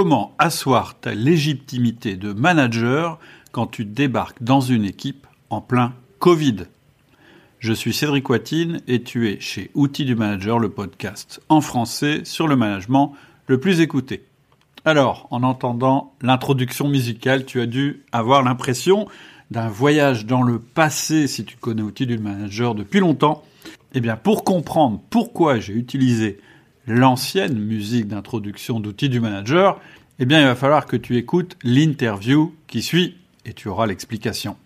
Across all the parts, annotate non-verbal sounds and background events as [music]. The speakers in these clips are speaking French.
Comment asseoir ta légitimité de manager quand tu débarques dans une équipe en plein Covid Je suis Cédric Watine et tu es chez Outils du Manager, le podcast en français sur le management le plus écouté. Alors, en entendant l'introduction musicale, tu as dû avoir l'impression d'un voyage dans le passé si tu connais Outils du Manager depuis longtemps. Eh bien, pour comprendre pourquoi j'ai utilisé l'ancienne musique d'introduction d'outils du manager, eh bien, il va falloir que tu écoutes l'interview qui suit et tu auras l'explication.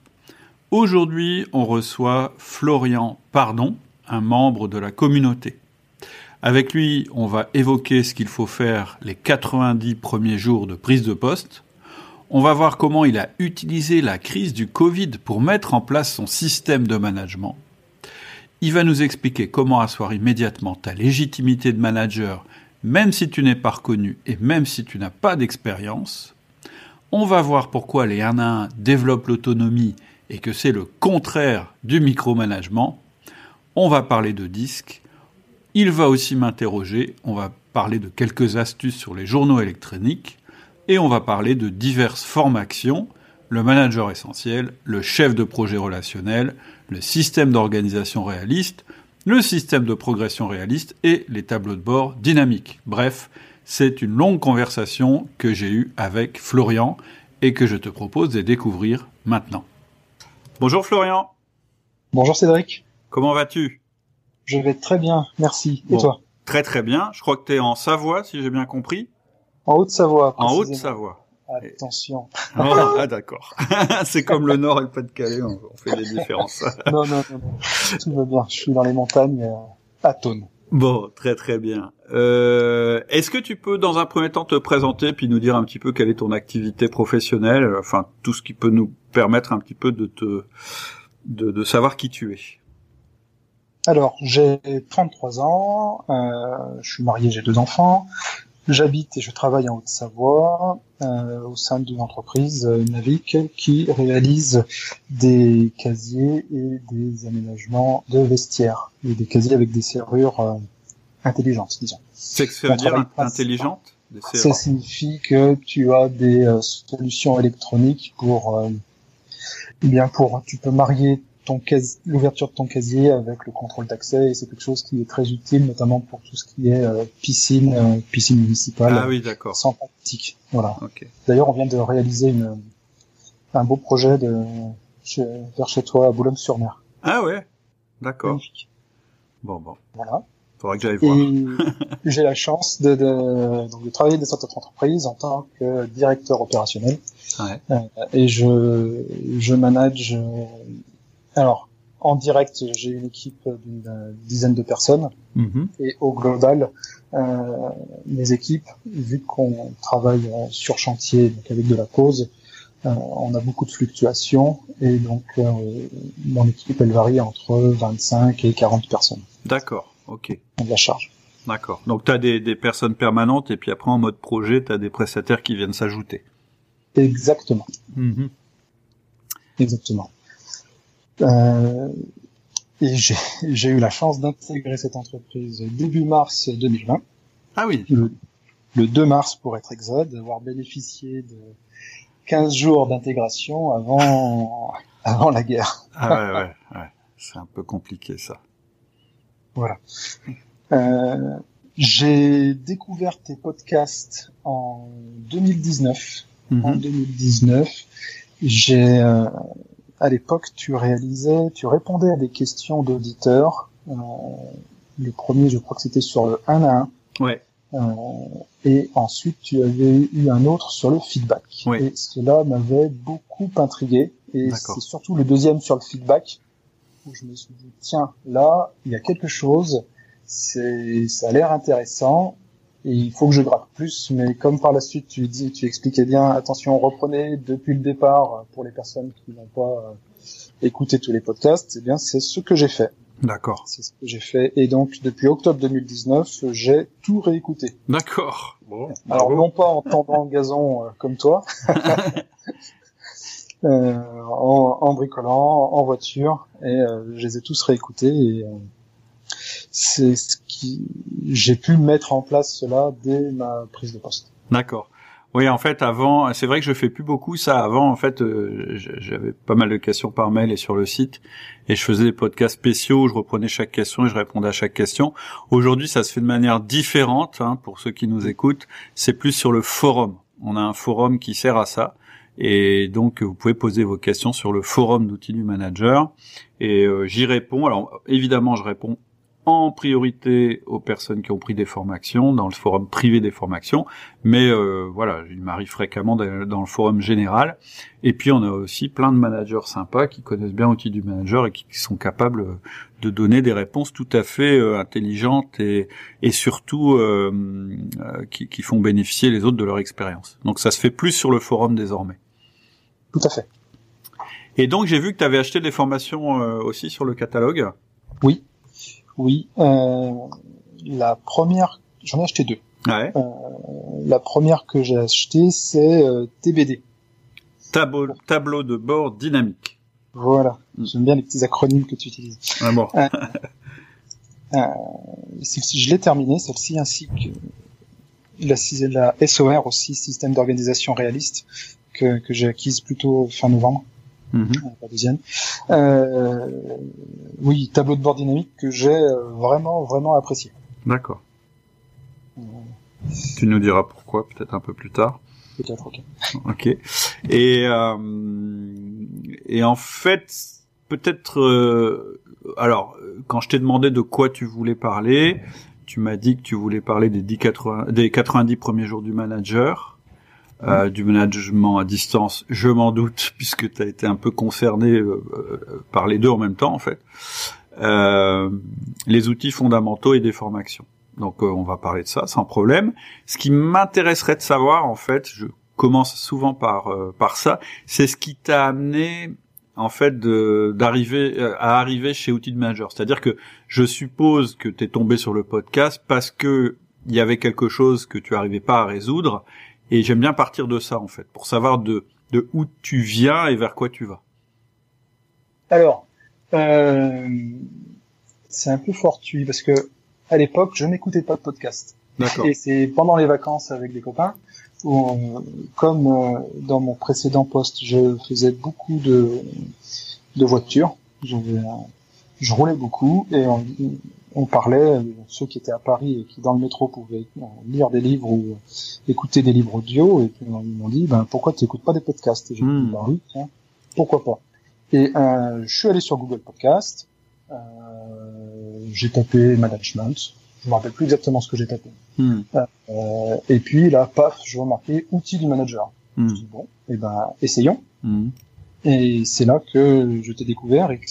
Aujourd'hui, on reçoit Florian Pardon, un membre de la communauté. Avec lui, on va évoquer ce qu'il faut faire les 90 premiers jours de prise de poste. On va voir comment il a utilisé la crise du Covid pour mettre en place son système de management. Il va nous expliquer comment asseoir immédiatement ta légitimité de manager, même si tu n'es pas reconnu et même si tu n'as pas d'expérience. On va voir pourquoi les 1 à 1 développent l'autonomie et que c'est le contraire du micromanagement. On va parler de disques. Il va aussi m'interroger. On va parler de quelques astuces sur les journaux électroniques. Et on va parler de diverses formations le manager essentiel, le chef de projet relationnel, le système d'organisation réaliste, le système de progression réaliste et les tableaux de bord dynamiques. Bref, c'est une longue conversation que j'ai eue avec Florian et que je te propose de découvrir maintenant. Bonjour Florian. Bonjour Cédric. Comment vas-tu? Je vais très bien, merci. Et toi? Très très bien. Je crois que tu es en Savoie, si j'ai bien compris. En Haute-Savoie. En Haute-Savoie. Attention. [laughs] ah d'accord. [laughs] c'est comme le Nord et le Pas-de-Calais, on, fait des différences. [laughs] non, non, non, tout va bien. Je suis dans les montagnes euh, à Thône. Bon, très très bien. Euh, Est-ce que tu peux, dans un premier temps, te présenter puis nous dire un petit peu quelle est ton activité professionnelle, enfin tout ce qui peut nous permettre un petit peu de te de, de savoir qui tu es? Alors, j'ai 33 ans, euh, je suis marié, j'ai deux enfants. J'habite et je travaille en Haute-Savoie euh, au sein d'une entreprise euh, Navic qui réalise des casiers et des aménagements de vestiaires et des casiers avec des serrures euh, intelligentes, disons. C'est que ça veut dire intelligente Ça signifie que tu as des euh, solutions électroniques pour euh, eh bien pour tu peux marier l'ouverture de ton casier avec le contrôle d'accès et c'est quelque chose qui est très utile notamment pour tout ce qui est euh, piscine euh, piscine municipale ah oui d'accord. sans pratique. Voilà. D'ailleurs on vient de réaliser une un beau projet de chez, vers chez toi à Boulogne-sur-Mer. Ah ouais? D'accord. Bon bon. Voilà. Faudra que j'aille voir. [laughs] J'ai la chance de, de, donc de travailler dans cette entreprise en tant que directeur opérationnel. Ouais. euh, et je je manage alors, en direct, j'ai une équipe d'une dizaine de personnes. Mm-hmm. Et au global, euh, mes équipes, vu qu'on travaille sur chantier donc avec de la pause, euh, on a beaucoup de fluctuations. Et donc, euh, mon équipe, elle varie entre 25 et 40 personnes. D'accord, ok. On la charge. D'accord. Donc, tu as des, des, personnes permanentes et puis après, en mode projet, tu as des prestataires qui viennent s'ajouter. Exactement. Mm-hmm. Exactement. Euh, et [laughs] j'ai eu la chance d'intégrer cette entreprise début mars 2020. Ah oui. Le, le 2 mars pour être exact, d'avoir bénéficié de 15 jours d'intégration avant [laughs] avant la guerre. Ah ouais ouais ouais, c'est un peu compliqué ça. Voilà. Euh, j'ai découvert tes podcasts en 2019. Mm-hmm. En 2019, j'ai euh, à l'époque, tu réalisais, tu répondais à des questions d'auditeurs. Euh, le premier, je crois que c'était sur le 1 à 1. Ouais. Euh, et ensuite, tu avais eu un autre sur le feedback. Ouais. Et cela m'avait beaucoup intrigué. Et c'est surtout le deuxième sur le feedback où je me suis dit, tiens, là, il y a quelque chose. C'est, ça a l'air intéressant et il faut que je gratte plus. Mais comme par la suite tu dis, tu expliquais bien, attention, reprenez depuis le départ pour les personnes qui n'ont pas euh, écouté tous les podcasts. Eh bien, c'est ce que j'ai fait. D'accord. C'est ce que j'ai fait. Et donc, depuis octobre 2019, j'ai tout réécouté. D'accord. Bon. Alors, non pas en tendant le gazon euh, comme toi, [laughs] euh, en, en, bricolant, en voiture, et euh, je les ai tous réécoutés. Et euh, c'est ce qui j'ai pu mettre en place cela dès ma prise de poste. D'accord. Oui, en fait, avant, c'est vrai que je fais plus beaucoup ça. Avant, en fait, euh, j'avais pas mal de questions par mail et sur le site, et je faisais des podcasts spéciaux où je reprenais chaque question et je répondais à chaque question. Aujourd'hui, ça se fait de manière différente. Hein, pour ceux qui nous écoutent, c'est plus sur le forum. On a un forum qui sert à ça. Et donc, vous pouvez poser vos questions sur le forum d'outils du manager. Et euh, j'y réponds. Alors, évidemment, je réponds en priorité aux personnes qui ont pris des formations dans le forum privé des formations, mais euh, voilà, il m'arrive fréquemment dans le forum général. Et puis on a aussi plein de managers sympas qui connaissent bien l'outil du manager et qui, sont capables de donner des réponses tout à fait euh, intelligentes et, et surtout euh, qui, qui font bénéficier les autres de leur expérience. Donc ça se fait plus sur le forum désormais. Tout à fait. Et donc j'ai vu que tu avais acheté des formations aussi sur le catalogue. Oui, oui, euh, la première, j'en ai acheté deux. Ouais. Euh, la première que j'ai achetée, c'est euh, TBD. Tableau, tableau de bord dynamique. Voilà. Mm. J'aime bien les petits acronymes que tu utilises. Ah bon. Celle-ci, je l'ai terminée, celle-ci ainsi que la, la SOR aussi, système d'organisation réaliste, que, que j'ai acquise plutôt fin novembre. Mhm. Euh, oui, tableau de bord dynamique que j'ai euh, vraiment vraiment apprécié. D'accord. Tu nous diras pourquoi peut-être un peu plus tard. Peut-être, ok. Ok. Et euh, et en fait, peut-être. Euh, alors, quand je t'ai demandé de quoi tu voulais parler, tu m'as dit que tu voulais parler des 10 80, des 90 premiers jours du manager. Euh, du management à distance, je m'en doute, [laughs] puisque tu as été un peu concerné euh, euh, par les deux en même temps, en fait. les outils fondamentaux et des formations. Donc on va parler de ça sans problème. Ce qui m'intéresserait de savoir, en fait, je commence souvent par par ça, c'est ce qui t'a amené en fait d'arriver à arriver chez Outils de Manager. C'est-à-dire que je suppose que tu es tombé sur le podcast parce que il y avait quelque chose que tu arrivais pas à résoudre et j'aime bien partir de ça, en fait, pour savoir de, de où tu viens et vers quoi tu vas. Alors, euh, c'est un peu fortuit parce que à l'époque, je n'écoutais pas de podcast. Et c'est pendant les vacances avec des copains où, comme euh, dans mon précédent poste, je faisais beaucoup de, de voitures. je roulais beaucoup et on, on parlait, ceux qui étaient à Paris et qui dans le métro pouvaient lire des livres ou écouter des livres audio, et puis ils m'ont dit, ben pourquoi tu écoutes pas des podcasts? Et j'ai dit, hmm. ben oui, tiens, pourquoi pas? Et euh, je suis allé sur Google Podcast, euh, j'ai tapé management, je me rappelle plus exactement ce que j'ai tapé. Hmm. Euh, et puis là, paf, je remarquais outils du manager. Hmm. Je dis, bon, et eh ben essayons. Et c'est là que je t'ai découvert et que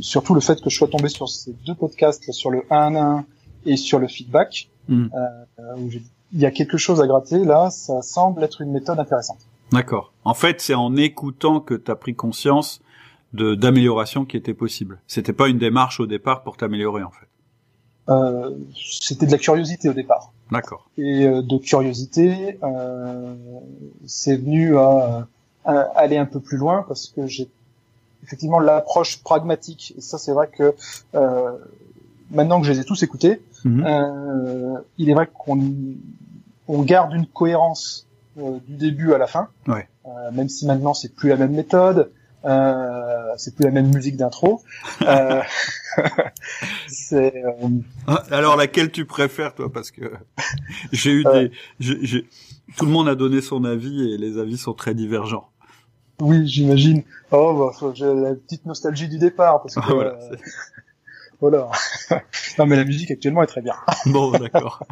surtout le fait que je sois tombé sur ces deux podcasts, sur le 1 à 1 et sur le feedback, mm. euh, où il y a quelque chose à gratter. Là, ça semble être une méthode intéressante. D'accord. En fait, c'est en écoutant que tu as pris conscience de d'amélioration qui était possible. C'était pas une démarche au départ pour t'améliorer, en fait. Euh, c'était de la curiosité au départ. D'accord. Et euh, de curiosité, euh, c'est venu à, à, aller un peu plus loin parce que j'ai effectivement l'approche pragmatique. Et ça, c'est vrai que euh, maintenant que je les ai tous écoutés, mhm. euh, il est vrai qu'on on garde une cohérence euh, du début à la fin. Ouais. Euh, même si maintenant c'est plus la même méthode, euh, c'est plus la même musique d'intro. Euh, [laughs] c'est, ah, Alors laquelle tu préfères toi? Parce que [laughs] j'ai eu des, j'ai, tout le monde a donné son avis et les avis sont très divergents. Oui, j'imagine. Oh, bah, j'ai la petite nostalgie du départ parce que. Ah, voilà. Euh, [laughs] voilà. [laughs] non, mais la musique actuellement est très bien. [laughs] bon, d'accord.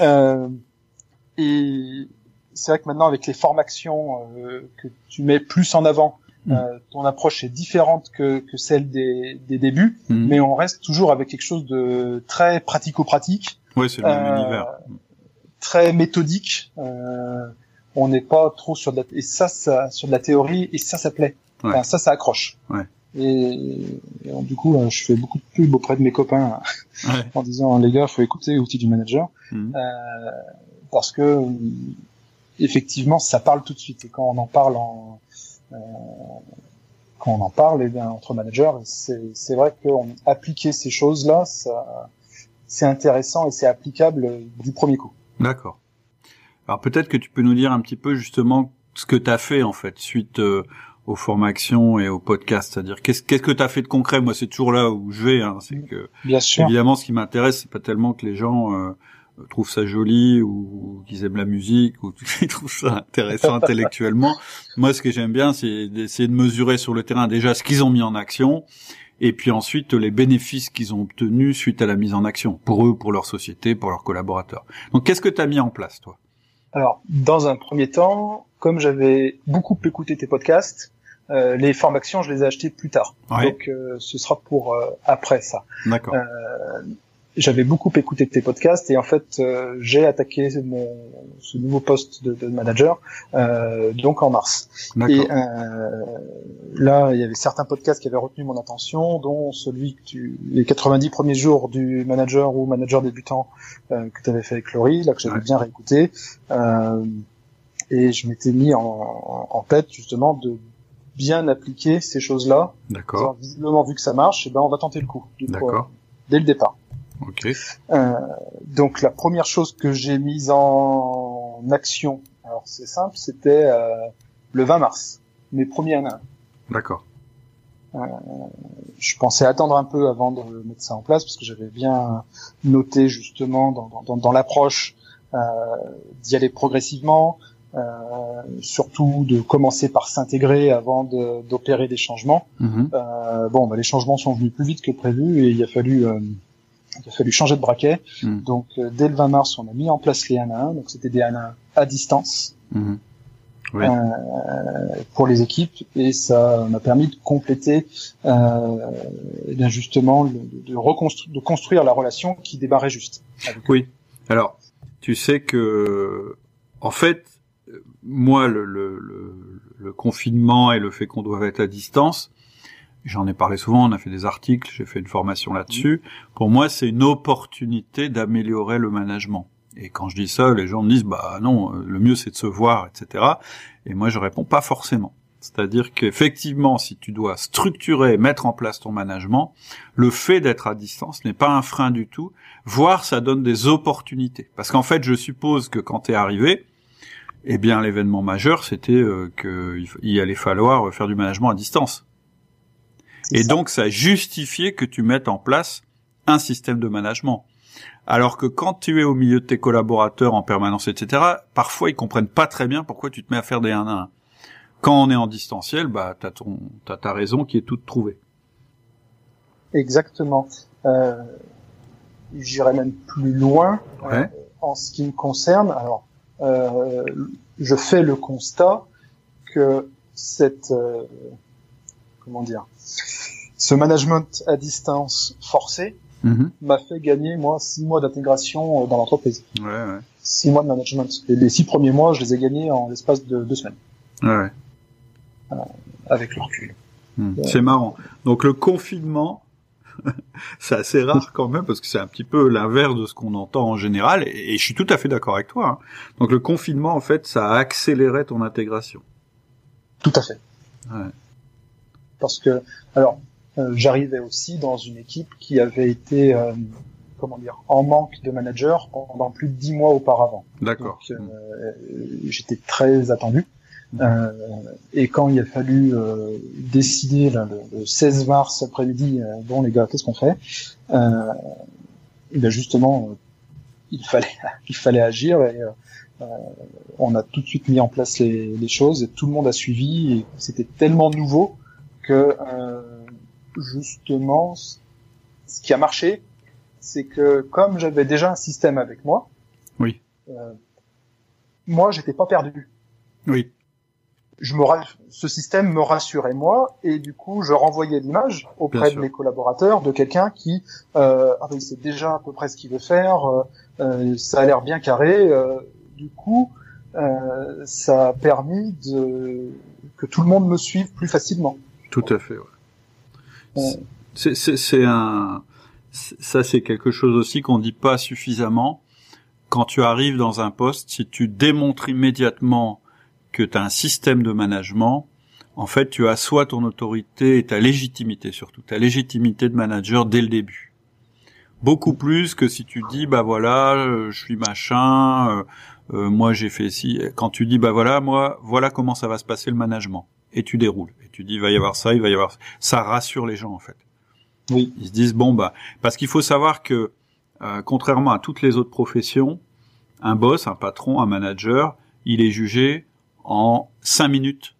euh, et c'est vrai que maintenant, avec les formations euh, que tu mets plus en avant, mm. euh, ton approche est différente que, que celle des, des débuts, mm. mais on reste toujours avec quelque chose de très pratico-pratique. Oui, c'est le même euh, univers. Très méthodique. Euh, on n'est pas trop sur de la, et ça, ça, sur de la théorie, et ça, ça plaît. Ouais. ça, ça accroche. Ouais. Et, du coup, euh, je fais beaucoup de pubs auprès de mes copains ouais. [laughs] en disant les gars, faut écouter l'outil du manager mmh. euh, parce que effectivement, ça parle tout de suite. Et quand on en parle en euh, quand on en parle, eh bien, entre managers, c'est vrai qu'on appliquer ces choses-là, ça c'est intéressant et c'est applicable du premier coup. D'accord. Alors peut-être que tu peux nous dire un petit peu justement ce que tu as fait en fait suite euh, aux formations et aux podcasts, c'est-à-dire qu'est-ce qu'est-ce que tu as fait de concret? Moi, c'est toujours là où je vais. Hein, c'est que Bien sûr. évidemment, ce qui m'intéresse, c'est pas tellement que les gens euh, trouvent ça joli ou, qu'ils aiment la musique ou qu'ils [laughs] trouvent ça intéressant [laughs] intellectuellement. Moi, ce que j'aime bien, c'est d'essayer de mesurer sur le terrain déjà ce qu'ils ont mis en action et puis ensuite les bénéfices qu'ils ont obtenus suite à la mise en action pour eux, pour leur société, pour leurs collaborateurs. Donc, qu'est-ce que tu as mis en place, toi? Alors, dans un premier temps, comme j'avais beaucoup écouté tes podcasts, euh, les formations, je les ai achetées plus tard. Donc, euh, ce sera pour euh, après ça. D'accord. J'avais beaucoup écouté tes podcasts et en fait, j'ai attaqué mon, ce nouveau poste de, de manager donc en mars. Et là, il y avait certains podcasts qui avaient retenu mon attention, dont celui que tu, les 90 premiers jours du manager ou manager débutant que tu avais fait avec Laurie, là que j'avais bien réécouté. et je m'étais mis en, en tête justement de bien appliquer ces choses-là. D'accord. Visiblement, vu que ça marche, et eh ben, on va tenter le coup. D'accord. dès le départ. Ok. Euh, donc, la première chose que j'ai mise en action, alors c'est simple, c'était euh, le 20 mars, mes premiers 1 D'accord. Euh, je pensais attendre un peu avant de mettre ça en place parce que j'avais bien noté justement dans, dans, dans l'approche euh, d'y aller progressivement, euh, surtout de commencer par s'intégrer avant d'opérer des changements. Mhm. Euh, bon, bah, les changements sont venus plus vite que prévu et il a fallu euh, il a fallu changer de braquet. Mhm. Donc euh, dès le 20 mars, on a mis en place les 1 à 1. Donc c'était des 1 à 1 à distance Mhm. Oui. euh, pour les équipes et ça m'a permis de compléter euh, eh bien justement le- de, de construire la relation qui démarrait juste. Oui. Alors, tu sais que, en fait, euh, moi, le, le, le, le confinement et le fait qu'on doive être à distance, j'en ai parlé souvent, on a fait des articles, j'ai fait une formation là-dessus. Pour moi, c'est une opportunité d'améliorer le management. Et quand je dis ça, les gens me disent, bah non, euh, le mieux c'est de se voir, etc. Et moi, je réponds pas forcément. C'est-à-dire qu'effectivement, si tu dois structurer, mettre en place ton management, le fait d'être à distance n'est pas un frein du tout, voire ça donne des opportunités. Parce qu'en fait, je suppose que quand tu es arrivé, eh bien, l'événement majeur, c'était euh, qu'il allait falloir faire du management à distance. Et donc, ça justifiait que tu mettes en place un système de management. Alors que quand tu es au milieu de tes collaborateurs en permanence, etc., parfois ils comprennent pas très bien pourquoi tu te mets à faire des 1 à 1. Quand on est en distanciel, bah, t'as ton, t'as ta raison qui est toute trouvée. Exactement. Euh, J'irai même plus loin Ouais. euh, en ce qui me concerne. Alors, euh, je fais le constat que cette euh, comment dire, ce management à distance forcé Mhm. m'a fait gagner moi six mois d'intégration euh, dans l'entreprise. Ouais, ouais. Six mois de management. Et les six premiers mois, je les ai gagnés en l'espace de deux semaines, ouais. avec le recul. Hmm. C'est marrant. Donc le confinement, [laughs] c'est assez rare quand même parce que c'est un petit peu l'inverse de ce qu'on entend en général et, et je suis tout à fait d'accord avec toi. hein. Donc le confinement en fait, ça a accéléré ton intégration. Tout à fait. Ouais. Parce que, alors, euh, j'arrivais aussi dans une équipe qui avait été, euh, comment dire, en manque de manager pendant plus de dix mois auparavant. D'accord. Donc, euh, j'étais très attendu. Euh, et quand il a fallu euh, décider là, le, le 16 mars après-midi, euh, bon les gars, qu'est-ce qu'on fait? Euh, et bien justement, euh, il fallait [laughs] il fallait agir et euh, euh, on a tout de suite mis en place les, les choses et tout le monde a suivi et c'était tellement nouveau que euh, justement ce qui a marché, c'est que comme j'avais déjà un système avec moi, Oui. euh, moi j'étais pas perdu Oui. je me ce système me rassurait moi et du coup je renvoyais l'image Bien auprès de sûr. mes collaborateurs de quelqu'un qui euh, ah ben, il sait déjà à peu près ce qu'il veut faire euh, euh, ça a l'air bien carré euh, du coup euh, ça a permis de que tout le monde me suive plus facilement Tout à fait. Ouais. Euh, C'est, c'est, c'est un, ça c'est quelque chose aussi qu'on dit pas suffisamment. Quand tu arrives dans un poste, si tu démontres immédiatement que tu as un système de management, en fait, tu assois ton autorité et ta légitimité surtout, ta légitimité de manager dès le début. Beaucoup plus que si tu dis, bah voilà, euh, je suis machin, euh, moi j'ai fait ici. Quand tu dis bah voilà, moi voilà comment ça va se passer le management, et tu déroules, et tu dis il va y avoir ça, il va y avoir ça, rassure les gens en fait. Oui. Ils se disent bon bah parce qu'il faut savoir que contrairement à toutes les autres professions, un boss, un patron, un manager, il est jugé en cinq minutes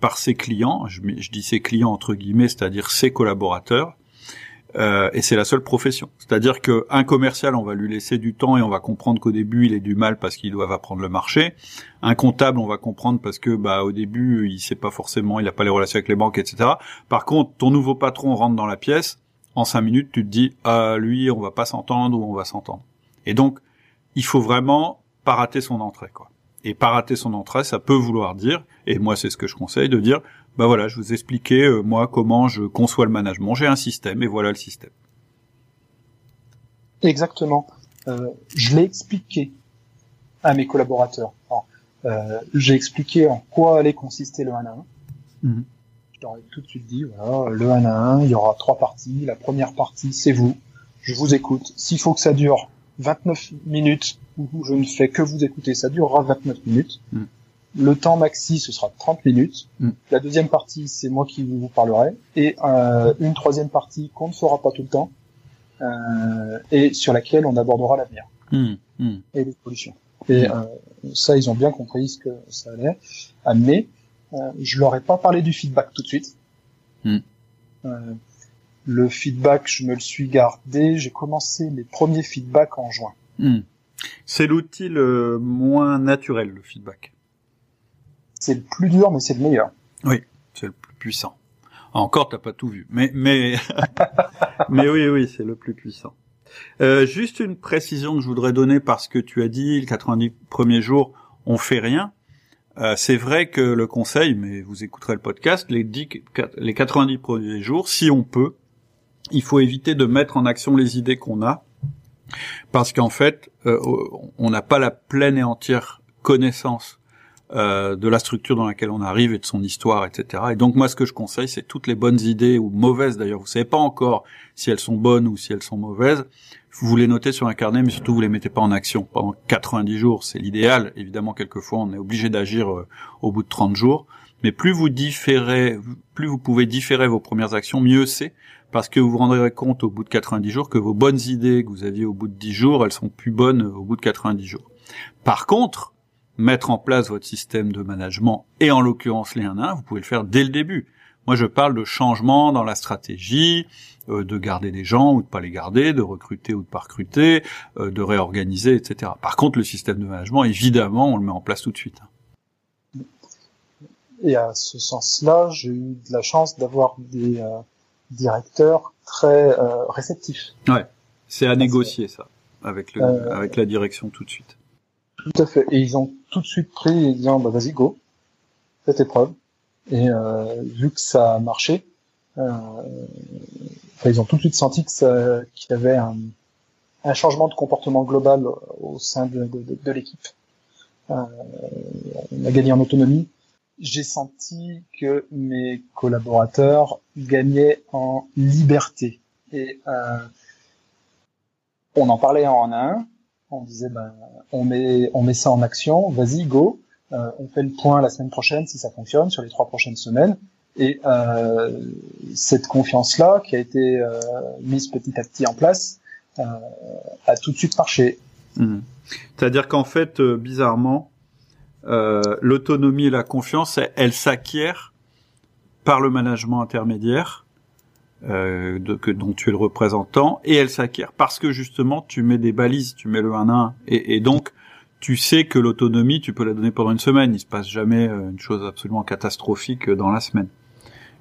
par ses clients. Je, je dis ses clients entre guillemets, c'est-à-dire ses collaborateurs. Euh, et c'est la seule profession. C'est-à-dire qu'un commercial, on va lui laisser du temps et on va comprendre qu'au début il est du mal parce qu'il doit apprendre le marché. Un comptable, on va comprendre parce que bah au début il sait pas forcément, il a pas les relations avec les banques, etc. Par contre, ton nouveau patron rentre dans la pièce, en cinq minutes tu te dis ah lui on va pas s'entendre ou on va s'entendre. Et donc il faut vraiment pas rater son entrée quoi. Et pas rater son entrée, ça peut vouloir dire, et moi c'est ce que je conseille, de dire, bah voilà, je vous expliquais euh, moi comment je conçois le management. J'ai un système et voilà le système. Exactement. Euh, je l'ai expliqué à mes collaborateurs. Euh, j'ai expliqué en quoi allait consister le 1 à 1. Mhm. Je leur ai tout de suite dit, voilà, le 1 à 1, il y aura trois parties. La première partie, c'est vous. Je vous écoute. S'il faut que ça dure 29 minutes où je ne fais que vous écouter, ça durera 29 minutes. Mm. Le temps maxi, ce sera 30 minutes. Mm. La deuxième partie, c'est moi qui vous parlerai. Et euh, une troisième partie qu'on ne fera pas tout le temps, euh, et sur laquelle on abordera l'avenir mm. et les solutions. Et euh, ça, ils ont bien compris ce que ça allait amener. Euh, je leur ai pas parlé du feedback tout de suite. Euh, le feedback, je me le suis gardé. J'ai commencé les premiers feedbacks en juin. C'est l'outil le moins naturel, le feedback. C'est le plus dur, mais c'est le meilleur. Oui, c'est le plus puissant. Encore, t'as pas tout vu, mais mais [laughs] mais oui, oui, c'est le plus puissant. Euh, juste une précision que je voudrais donner parce que tu as dit le 90 premiers jours, on fait rien. Euh, c'est vrai que le conseil, mais vous écouterez le podcast, les, 10, les 90 premiers jours, si on peut, il faut éviter de mettre en action les idées qu'on a, parce qu'en fait, euh, on n'a pas la pleine et entière connaissance euh, de la structure dans laquelle on arrive et de son histoire, etc. Et donc moi, ce que je conseille, c'est toutes les bonnes idées ou mauvaises d'ailleurs. Vous savez pas encore si elles sont bonnes ou si elles sont mauvaises. Vous les notez sur un carnet, mais surtout vous les mettez pas en action pendant 90 jours. C'est l'idéal. Évidemment, quelquefois, on est obligé d'agir euh, au bout de 30 jours. Mais plus vous différez, plus vous pouvez différer vos premières actions, mieux c'est, parce que vous vous rendrez compte au bout de 90 jours que vos bonnes idées que vous aviez au bout de 10 jours, elles sont plus bonnes au bout de 90 jours. Par contre, mettre en place votre système de management, et en l'occurrence les 1 1, vous pouvez le faire dès le début. Moi, je parle de changement dans la stratégie, euh, de garder des gens ou de pas les garder, de recruter ou de pas recruter, euh, de réorganiser, etc. Par contre, le système de management, évidemment, on le met en place tout de suite. Et à ce sens-là, j'ai eu de la chance d'avoir des, euh, directeur très euh, réceptif. Ouais, c'est à négocier ça avec le, avec la direction tout de suite. Tout à fait. Et ils ont tout de suite pris, disant bah vas-y go, fais tes preuves. Et euh, vu que ça a marché, euh, ils ont tout de suite senti que qu'il y avait un, changement de comportement global au sein de l'équipe. Euh, on a gagné en autonomie, j'ai senti que mes collaborateurs gagnaient en liberté. Et euh, on en parlait en un. On disait ben on met on met ça en action. Vas-y go. Euh, on fait le point la semaine prochaine si ça fonctionne sur les trois prochaines semaines. Et euh, cette confiance là qui a été euh, mise petit à petit en place a tout de suite marché. Mmh. C'est-à-dire qu'en fait, bizarrement, l'autonomie et la confiance, elle, s'acquiert par le management intermédiaire euh, de, que, dont tu es le représentant, et elle s'acquiert parce que justement tu mets des balises, tu mets le 1 à 1, et, et donc tu sais que l'autonomie, tu peux la donner pendant une semaine, il se passe jamais euh, une chose absolument catastrophique dans la semaine.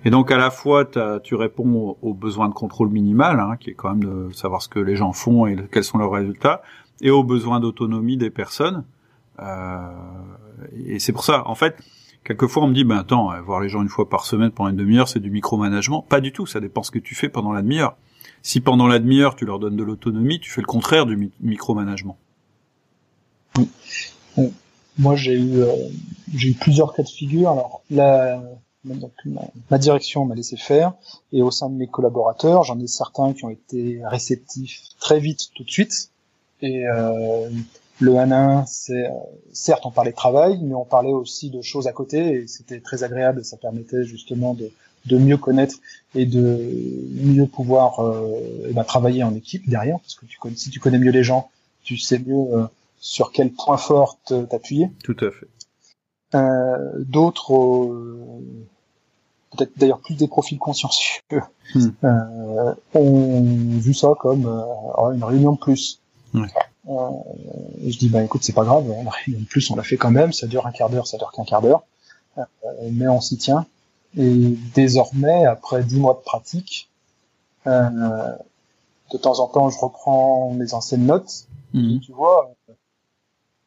Et donc à la fois tu réponds aux, besoins de contrôle minimal, hein, qui est quand même de savoir ce que les gens font et quels sont leurs résultats, et aux besoins d'autonomie des personnes. Euh, et c'est pour ça, en fait, quelquefois on me dit, ben attends, euh, voir les gens une fois par semaine pendant une demi-heure, c'est du micromanagement. Pas du tout, ça dépend ce que tu fais pendant la demi-heure. Si pendant la demi-heure tu leur donnes de l'autonomie, tu fais le contraire du micromanagement. Moi j'ai eu euh, eu plusieurs cas de figure. Alors la, donc, ma, direction m'a laissé faire et au sein de mes collaborateurs, j'en ai certains qui ont été réceptifs très vite tout de suite et euh, le 1 1, c'est certes on parlait de travail, mais on parlait aussi de choses à côté et c'était très agréable. Ça permettait justement de, de mieux connaître et de mieux pouvoir euh, eh ben, travailler en équipe derrière, parce que tu connais, si tu connais mieux les gens, tu sais mieux euh, sur quel point fort t'appuyer. Tout à fait. Euh, D'autres, euh, peut-être d'ailleurs plus des profils consciencieux, hmm. euh, ont vu ça comme une réunion de plus. Ouais. Et je dis bah écoute c'est pas grave, de plus on l'a fait quand même, ça dure un quart d'heure, ça dure qu'un quart d'heure, mais on s'y tient. Et désormais, après dix mois de pratique, euh, de temps en temps, je reprends mes anciennes notes. Mhm. tu vois,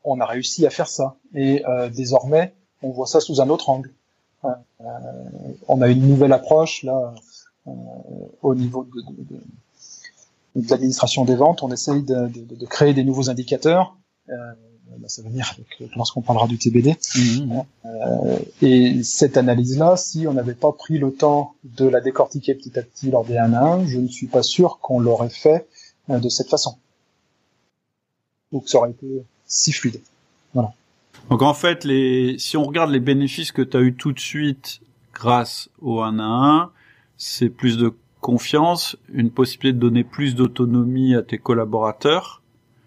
on a réussi à faire ça. Et euh, désormais, on voit ça sous un autre angle. Euh, on a une nouvelle approche là euh, au niveau de, de, de, de l'administration des ventes. On essaye de, créer des nouveaux indicateurs. Euh, bah, ça va venir avec, lorsqu'on parlera du TBD. Mmh. Euh, et cette analyse-là, si on n'avait pas pris le temps de la décortiquer petit à petit lors des 1 à 1, je ne suis pas sûr qu'on l'aurait fait euh, de cette façon. Donc ça aurait été si fluide. Voilà. Donc en fait, les, si on regarde les bénéfices que tu as eu tout de suite grâce au 1 à 1, c'est plus de confiance, une possibilité de donner plus d'autonomie à tes collaborateurs.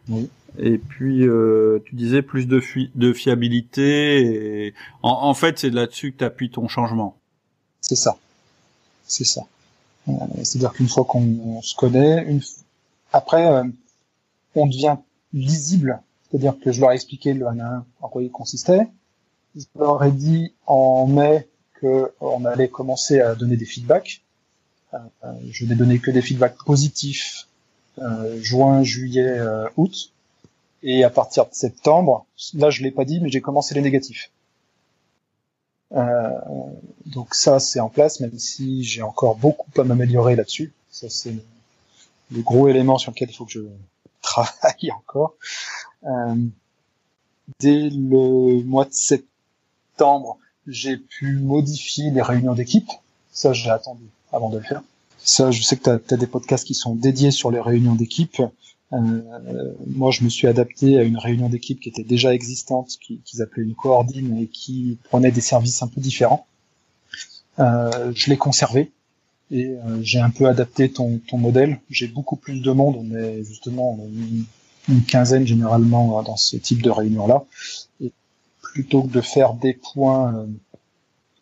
Oui. Et puis, euh, tu disais plus de, de fiabilité. Et... En, fait, c'est là-dessus que tu appuies ton changement. C'est ça. C'est ça. Euh, c'est-à-dire qu'une fois qu'on se connaît, une... après, euh, on devient lisible. C'est-à-dire que je leur ai expliqué le 1 en quoi il consistait. Je leur ai dit en mai qu'on allait commencer à donner des feedbacks. Je n'ai donné que des feedbacks positifs juin, juillet, août. Et à partir de septembre, là je l'ai pas dit, mais j'ai commencé les négatifs. Euh, donc ça c'est en place, même si j'ai encore beaucoup à m'améliorer là-dessus. Ça c'est le gros élément sur lequel il faut que je [laughs] travaille encore. Euh, dès le mois de septembre, j'ai pu modifier les réunions d'équipe. Ça j'ai attendu avant de le faire. Ça, je sais que tu as, des podcasts qui sont dédiés sur les réunions d'équipe. Euh, moi, je me suis adapté à une réunion d'équipe qui était déjà existante, qu'ils appelaient une coordine et qui prenait des services un peu différents. Euh, je l'ai conservé et euh, j'ai un peu adapté ton, ton modèle. J'ai beaucoup plus de monde, on est justement une, quinzaine généralement dans ce type de réunion-là. Et plutôt que de faire des points, euh,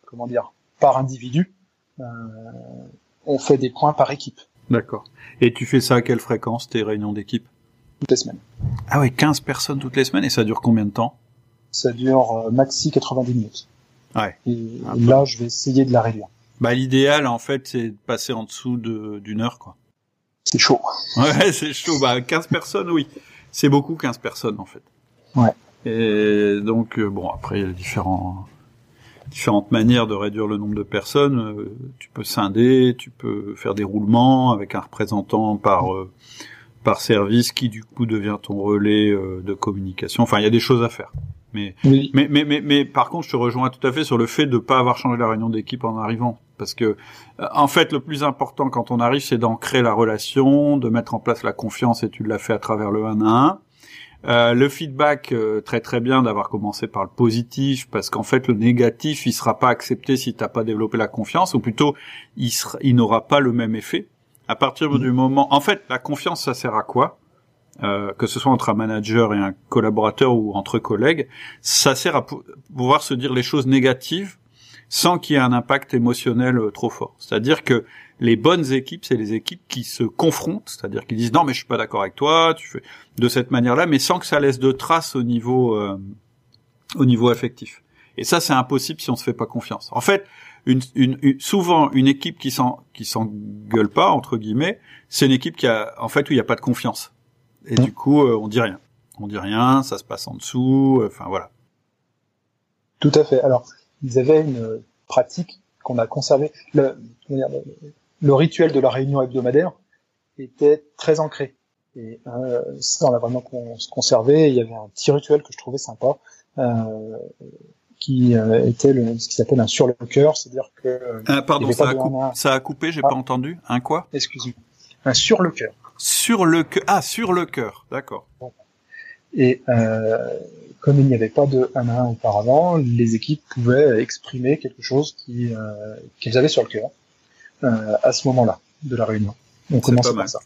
comment dire, par individu, on fait des points par équipe. D'accord. Et tu fais ça à quelle fréquence, tes réunions d'équipe? Toutes les semaines. Ah ouais, 15 personnes toutes les semaines, et ça dure combien de temps? Ça dure euh, maxi 90 minutes. Ouais. Et là, je vais essayer de la réduire. Bah l'idéal, en fait, c'est de passer en dessous d'une heure, quoi. C'est chaud. Ouais, [laughs] c'est chaud. Bah 15 personnes, oui. C'est beaucoup 15 personnes, en fait. Ouais. Et donc, euh, bon, après, il y a différents différentes manières de réduire le nombre de personnes. Euh, tu peux scinder, tu peux faire des roulements avec un représentant par euh, par service qui du coup devient ton relais euh, de communication. Enfin, il y a des choses à faire. Mais, mais, mais, mais, mais, par contre, je te rejoins tout à fait sur le fait de ne pas avoir changé la réunion d'équipe en arrivant. Parce que, en fait, le plus important quand on arrive, c'est d'ancrer la relation, de mettre en place la confiance, et tu l'as fait à travers le 1 à 1. Euh, le feedback, euh, très très bien d'avoir commencé par le positif, parce qu'en fait le négatif, il sera pas accepté si t'as pas développé la confiance, ou plutôt il, il n'aura pas le même effet. À partir du moment, en fait, la confiance, ça sert à quoi? Euh, Que ce soit entre un manager et un collaborateur ou entre collègues, ça sert à pouvoir se dire les choses négatives sans qu'il y ait un impact émotionnel trop fort. C'est-à-dire que les bonnes équipes, c'est les équipes qui se confrontent, c'est-à-dire qui disent non mais je suis pas d'accord avec toi, tu fais de cette manière-là, mais sans que ça laisse de traces au niveau euh, au niveau affectif. Et ça c'est impossible si on se fait pas confiance. En fait, une, une, souvent une équipe qui s'en qui s'engueule pas entre guillemets, c'est une équipe qui a en fait où il n'y a pas de confiance. Et du coup, euh, on dit rien. On dit rien, ça se passe en dessous, euh, enfin voilà. Tout à fait. Alors, ils avaient une pratique qu'on a conservée. Le, le rituel de la réunion hebdomadaire était très ancré. Et euh, ça, on a vraiment conservé. Il y avait un petit rituel que je trouvais sympa, euh, qui euh, était le, ce qui s'appelle un sur le cœur, c'est-à-dire que. Euh, ah, pardon, ça a, ça a, coupé, j'ai pas ah. entendu. Un quoi? Excuse-moi. Un sur le cœur. Sur le cœur. Ah, sur le cœur. D'accord. Et comme il n'y avait pas de 1 à 1 auparavant, les équipes pouvaient exprimer quelque chose qui qu'elles avaient sur le cœur à ce moment-là de la réunion. On commence par ça.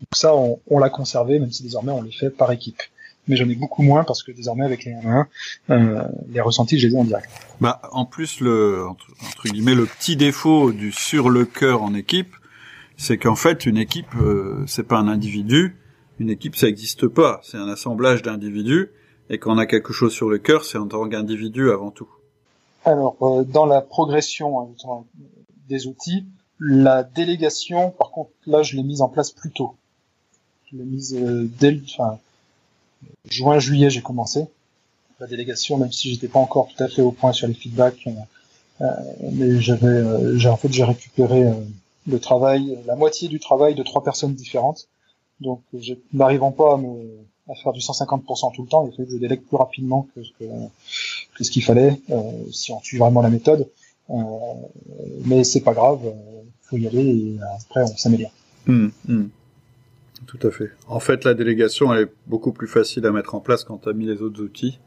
Donc ça, on, on l'a conservé, même si désormais on le fait par équipe mais j'en ai beaucoup moins parce que désormais avec les 1 euh, les ressentis, je les ai en direct. Bah, en plus, le entre, guillemets, le petit défaut du sur le cœur en équipe, c'est qu'en fait, une équipe, euh, c'est pas un individu. Une équipe, ça n'existe pas. C'est un assemblage d'individus. Et quand on a quelque chose sur le cœur, c'est en tant qu'individu avant tout. Alors, euh, dans la progression hein, des outils, la délégation, par contre, là, je l'ai mise en place plus tôt. Je l'ai mise euh, dès le, enfin, juin, juillet, j'ai commencé la délégation, même si j'étais pas encore tout à fait au point sur les feedbacks. Euh, mais j'avais, euh, j'ai en fait, j'ai récupéré euh, le travail, la moitié du travail de trois personnes différentes. Donc, n'arrivant pas à, me, à faire du 150% tout le temps, il fallait que je délègue plus rapidement que ce que, que ce qu'il fallait, si on suit vraiment la méthode. Mais c'est pas grave, faut y aller et après on s'améliore. Mmh, mmh. Tout à fait. En fait, la délégation elle est beaucoup plus facile à mettre en place quand tu as mis les autres outils.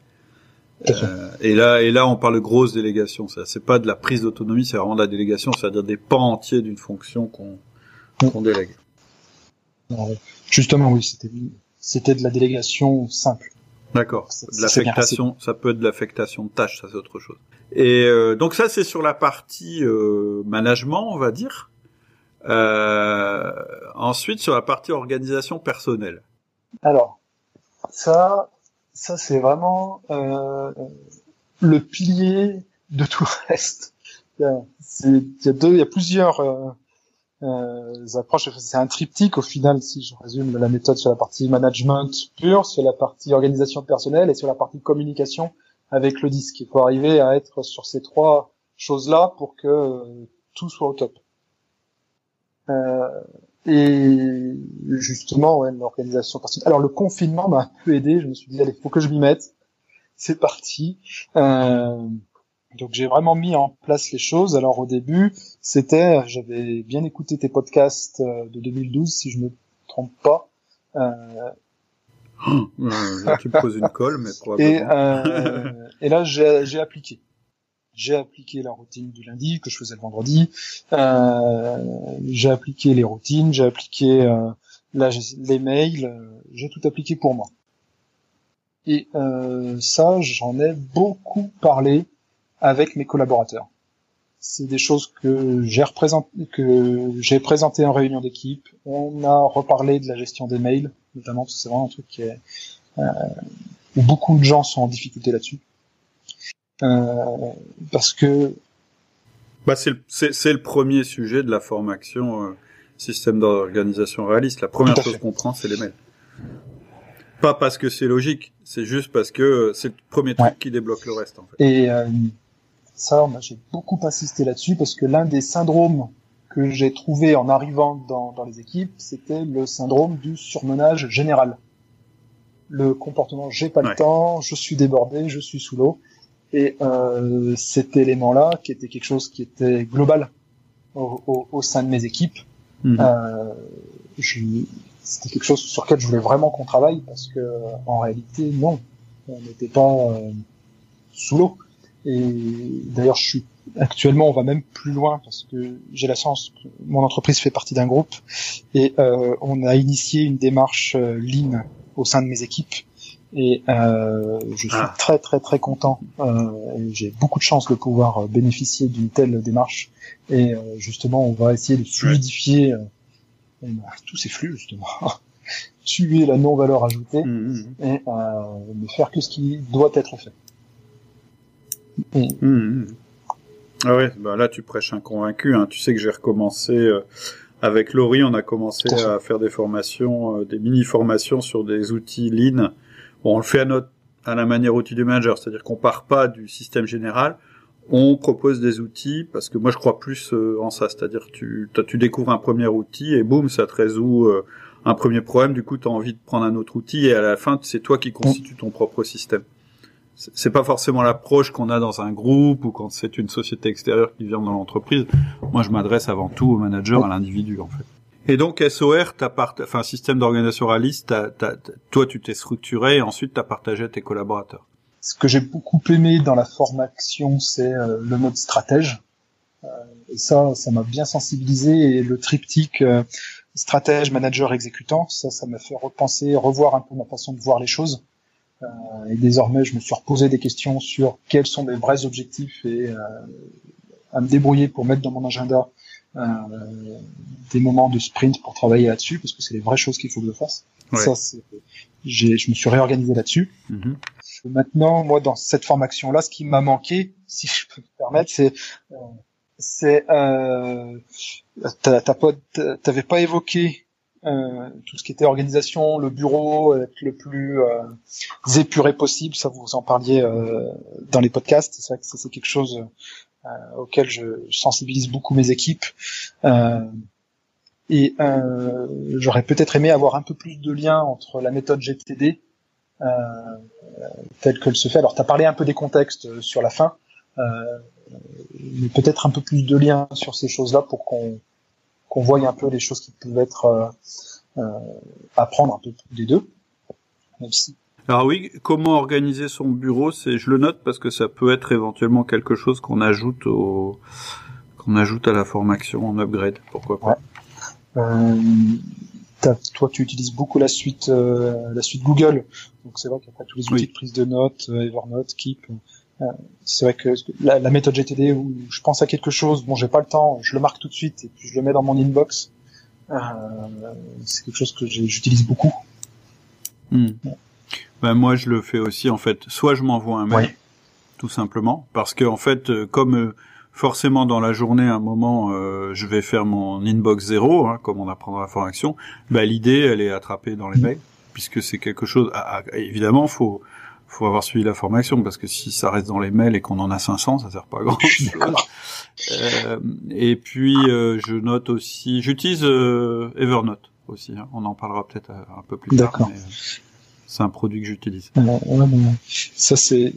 Euh, et là, et là, on parle de grosse délégation. Ça, c'est pas de la prise d'autonomie, c'est vraiment de la délégation, c'est-à-dire des pans entiers d'une fonction qu'on qu'on délègue. Justement, oui, c'était c'était de la délégation simple. D'accord. L'affectation, ça peut être de l'affectation de tâches, ça c'est autre chose. Et euh, donc ça, c'est sur la partie euh, management, on va dire. Euh, ensuite, sur la partie organisation personnelle. Alors, ça, ça c'est vraiment euh, le pilier de tout le reste. Il y a, deux, il y a plusieurs euh, euh, approches. C'est un triptyque au final, si je résume la méthode sur la partie management pure, sur la partie organisation personnelle et sur la partie communication avec le disque. Il faut arriver à être sur ces trois choses-là pour que euh, tout soit au top. Euh, et justement, ouais, l'organisation personnelle. Alors le confinement m'a un peu aidé. Je me suis dit allez, faut que je m'y mette. C'est parti. Euh, donc j'ai vraiment mis en place les choses. Alors au début, c'était, j'avais bien écouté tes podcasts euh, de 2012, si je me trompe pas. Euh... là, tu me poses une colle, mais probablement. Et, euh, et là, j'ai appliqué j'ai appliqué la routine du lundi que je faisais le vendredi, euh, j'ai appliqué les routines, j'ai appliqué euh, les mails, j'ai tout appliqué pour moi. Et ça, j'en ai beaucoup parlé avec mes collaborateurs. C'est des choses que j'ai représenté, que j'ai présenté en réunion d'équipe. On a reparlé de la gestion des mails, notamment parce que c'est vraiment un truc qui est, euh, où beaucoup de gens sont en difficulté là-dessus. Euh, parce que bah c'est le, c'est, le premier sujet de la formation euh, système d'organisation réaliste. La première chose qu'on prend, c'est les mails. Pas parce que c'est logique, c'est juste parce que euh, c'est le premier truc qui débloque le reste. En fait. Et euh, ça, j'ai beaucoup insisté là-dessus parce que l'un des syndromes que j'ai trouvé en arrivant dans, dans les équipes, c'était le syndrome du surmenage général. Le comportement j'ai pas le temps, je suis débordé, je suis sous l'eau. Et euh, cet élément-là, qui était quelque chose qui était global au, au, au sein de mes équipes, mhm. euh, c'était quelque chose sur lequel je voulais vraiment qu'on travaille parce que en réalité, non, on n'était pas euh, sous l'eau. Et d'ailleurs, je suis actuellement, on va même plus loin parce que j'ai la chance que mon entreprise fait partie d'un groupe et euh, on a initié une démarche euh, lean au sein de mes équipes et euh, je suis ah. très très très content. Euh, J'ai beaucoup de chance de pouvoir euh, bénéficier d'une telle démarche. Et euh, justement, on va essayer de fluidifier euh, tous ces flux justement, [laughs] tuer la non-valeur ajoutée mmh, mmh. et ne faire que ce qui doit être fait. Mmh, ah ouais, bah là tu prêches un convaincu. Hein. Tu sais que j'ai recommencé avec Laurie, on a commencé à faire des formations, des mini formations sur des outils Lean Bon, on le fait à notre à la manière outil du manager, c'est-à-dire qu'on part pas du système général, on propose des outils parce que moi je crois plus euh, en ça, c'est-à-dire tu tu découvres un premier outil et boum, ça te résout euh, un premier problème, du coup tu as envie de prendre un autre outil et à la fin c'est toi qui constitue ton propre système. C'est pas forcément l'approche qu'on a dans un groupe ou quand c'est une société extérieure qui vient dans l'entreprise. Moi je m'adresse avant tout au manager, à l'individu en fait. Et donc SOR, t'as part... enfin système d'organisation réaliste, toi tu t'es structuré et ensuite tu as partagé à tes collaborateurs. Ce que j'ai beaucoup aimé dans la formation, c'est euh, le mode stratège. Euh, et ça, ça m'a bien sensibilisé et le triptyque euh, stratège, manager, exécutant, ça, ça m'a fait repenser, revoir un peu ma façon de voir les choses. Euh, et désormais, je me suis reposé des questions sur quels sont mes vrais objectifs et à me débrouiller pour mettre dans mon agenda euh, des moments de sprint pour travailler là-dessus, parce que c'est les vraies choses qu'il faut que je fasse. Ça, je me suis réorganisé là-dessus. Mm-hmm. Maintenant, moi, dans cette formation-là, ce qui m'a manqué, si je peux me permettre, c'est euh, c'est euh, t'avais pas évoqué euh, tout ce qui était organisation, le bureau, être le plus euh, épuré possible. Ça, vous en parliez euh, dans les podcasts. C'est vrai que c'est quelque chose euh, auquel je sensibilise beaucoup mes équipes. Euh, et j'aurais peut-être aimé avoir un peu plus de lien entre la méthode GTD telle qu'elle se fait. Alors, tu as parlé un peu des contextes sur la fin, mais peut-être un peu plus de lien sur ces choses-là pour qu'on qu'on voie un peu les choses qui peuvent être euh, apprendre un peu des deux. Même si alors oui, comment organiser son bureau, c'est je le note parce que ça peut être éventuellement quelque chose qu'on ajoute au qu'on ajoute à la formation en upgrade, pourquoi pas. Euh, toi, tu utilises beaucoup la suite euh, la suite Google, donc c'est vrai qu'après tous les outils de prise de notes, euh, Evernote, Keep, euh, c'est vrai que la, la, méthode GTD où je pense à quelque chose, bon j'ai pas le temps, je le marque tout de suite et puis je le mets dans mon inbox. c'est quelque chose que j'utilise beaucoup. Hmm. Ben moi je le fais aussi en fait. Soit je m'envoie un mail, tout simplement, parce que en fait euh, comme euh, forcément dans la journée à un moment euh, je vais faire mon inbox zéro, hein, comme on apprend dans la formation, ben l'idée elle est attrapée dans les mails, puisque c'est quelque chose. Évidemment faut faut avoir suivi la formation parce que si ça reste dans les mails et qu'on en a 500, ça sert pas à grand chose. [laughs] Euh, et puis je note aussi, j'utilise Evernote aussi. Hein. On en parlera peut-être un peu plus tard. Mais, c'est un produit que j'utilise. ça c'est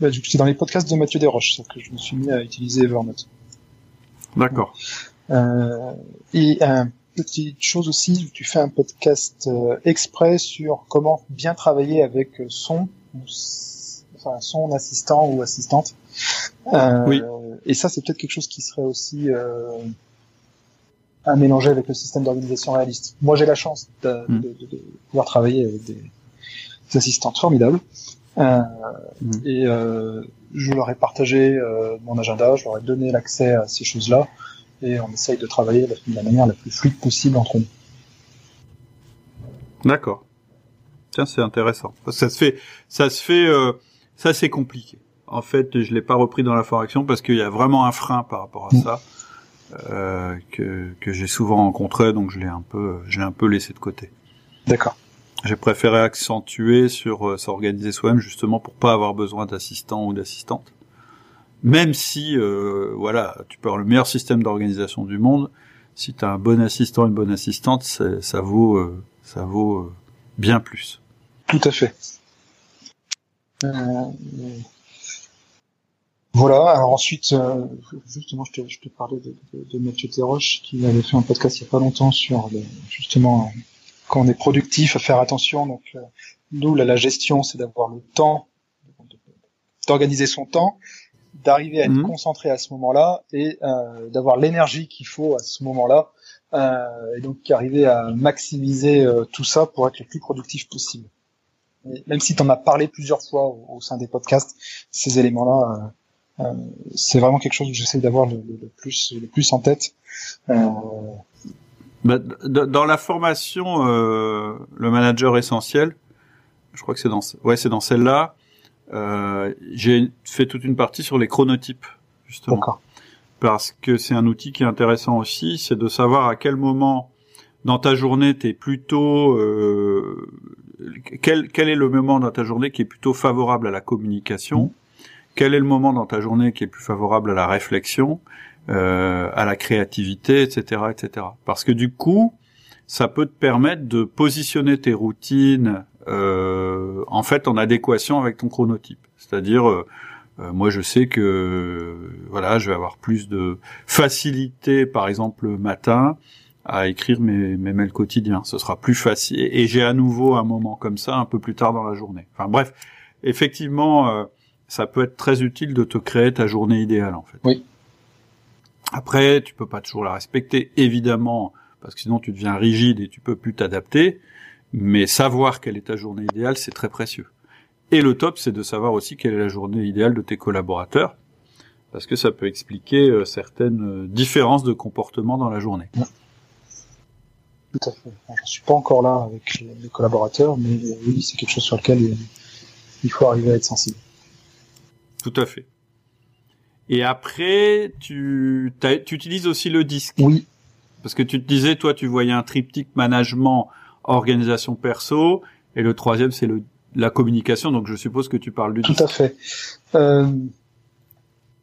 bah, c'est dans les podcasts de Mathieu Desroches que je me suis mis à utiliser Evernote. D'accord. Euh, et euh, petite chose aussi, tu fais un podcast euh, exprès sur comment bien travailler avec son, enfin son assistant ou assistante. Euh, oui. Et ça, c'est peut-être quelque chose qui serait aussi euh, à mélanger avec le système d'organisation réaliste. Moi, j'ai la chance de, hmm. de, de, pouvoir travailler avec des, assistantes formidables. Euh, mm. Et euh, je leur ai partagé euh, mon agenda, je leur ai donné l'accès à ces choses-là, et on essaye de travailler de la manière la plus fluide possible entre nous. D'accord. Tiens, c'est intéressant. Ça se fait, ça se fait, euh, ça c'est compliqué. En fait, je l'ai pas repris dans la formation parce qu'il y a vraiment un frein par rapport à mm. ça euh, que, que j'ai souvent rencontré, donc je l'ai un peu, je l'ai un peu laissé de côté. D'accord. J'ai préféré accentuer sur euh, s'organiser soi-même justement pour pas avoir besoin d'assistant ou d'assistante. Même si, euh, voilà, tu peux avoir le meilleur système d'organisation du monde, si tu as un bon assistant, une bonne assistante, ça vaut, euh, ça vaut bien plus. Tout à fait. Voilà. Alors ensuite, justement, je te, je te parlais de, de, de Mathieu Terroche qui avait fait un podcast il y a pas longtemps sur justement quand on est productif, à faire attention. Donc, euh, nous, la gestion, c'est d'avoir le temps, d'organiser son temps, d'arriver à être mhm. concentré à ce moment-là et euh, d'avoir l'énergie qu'il faut à ce moment-là. Euh, et donc, arriver à maximiser euh, tout ça pour être le plus productif possible. Même si tu en as parlé plusieurs fois au, sein des podcasts, ces éléments-là, euh, c'est vraiment quelque chose que j'essaie d'avoir le, le, plus, le plus en tête. Bah, dans la formation, euh, le manager essentiel, je crois que c'est dans, ouais, c'est dans celle-là. Euh, j'ai fait toute une partie sur les chronotypes, justement, parce que c'est un outil qui est intéressant aussi, c'est de savoir à quel moment dans ta journée tu es plutôt euh, quel, quel est le moment dans ta journée qui est plutôt favorable à la communication, mmh. quel est le moment dans ta journée qui est plus favorable à la réflexion, euh, à la créativité, etc., etc. Parce que du coup, ça peut te permettre de positionner tes routines euh, en fait en adéquation avec ton chronotype. C'est-à-dire, euh, euh, moi je sais que voilà, je vais avoir plus de facilité, par exemple le matin, à écrire mes, mes mails quotidiens. Ce sera plus facile. Et j'ai à nouveau un moment comme ça un peu plus tard dans la journée. Enfin bref, effectivement, euh, ça peut être très utile de te créer ta journée idéale en fait. Oui. Après, tu peux pas toujours la respecter, évidemment, parce que sinon tu deviens rigide et tu peux plus t'adapter. Mais savoir quelle est ta journée idéale, c'est très précieux. Et le top, c'est de savoir aussi quelle est la journée idéale de tes collaborateurs, parce que ça peut expliquer euh, certaines euh, différences de comportement dans la journée. Tout à fait. Je ne suis pas encore là avec les collaborateurs, mais oui, c'est quelque chose sur lequel il faut arriver à être sensible. Tout à fait. Et après, tu, tu utilises aussi le disque. Oui. Parce que tu te disais, toi, tu voyais un triptyque management, organisation perso, et le troisième, c'est le la communication. Donc, je suppose que tu parles du Tout à fait. Euh,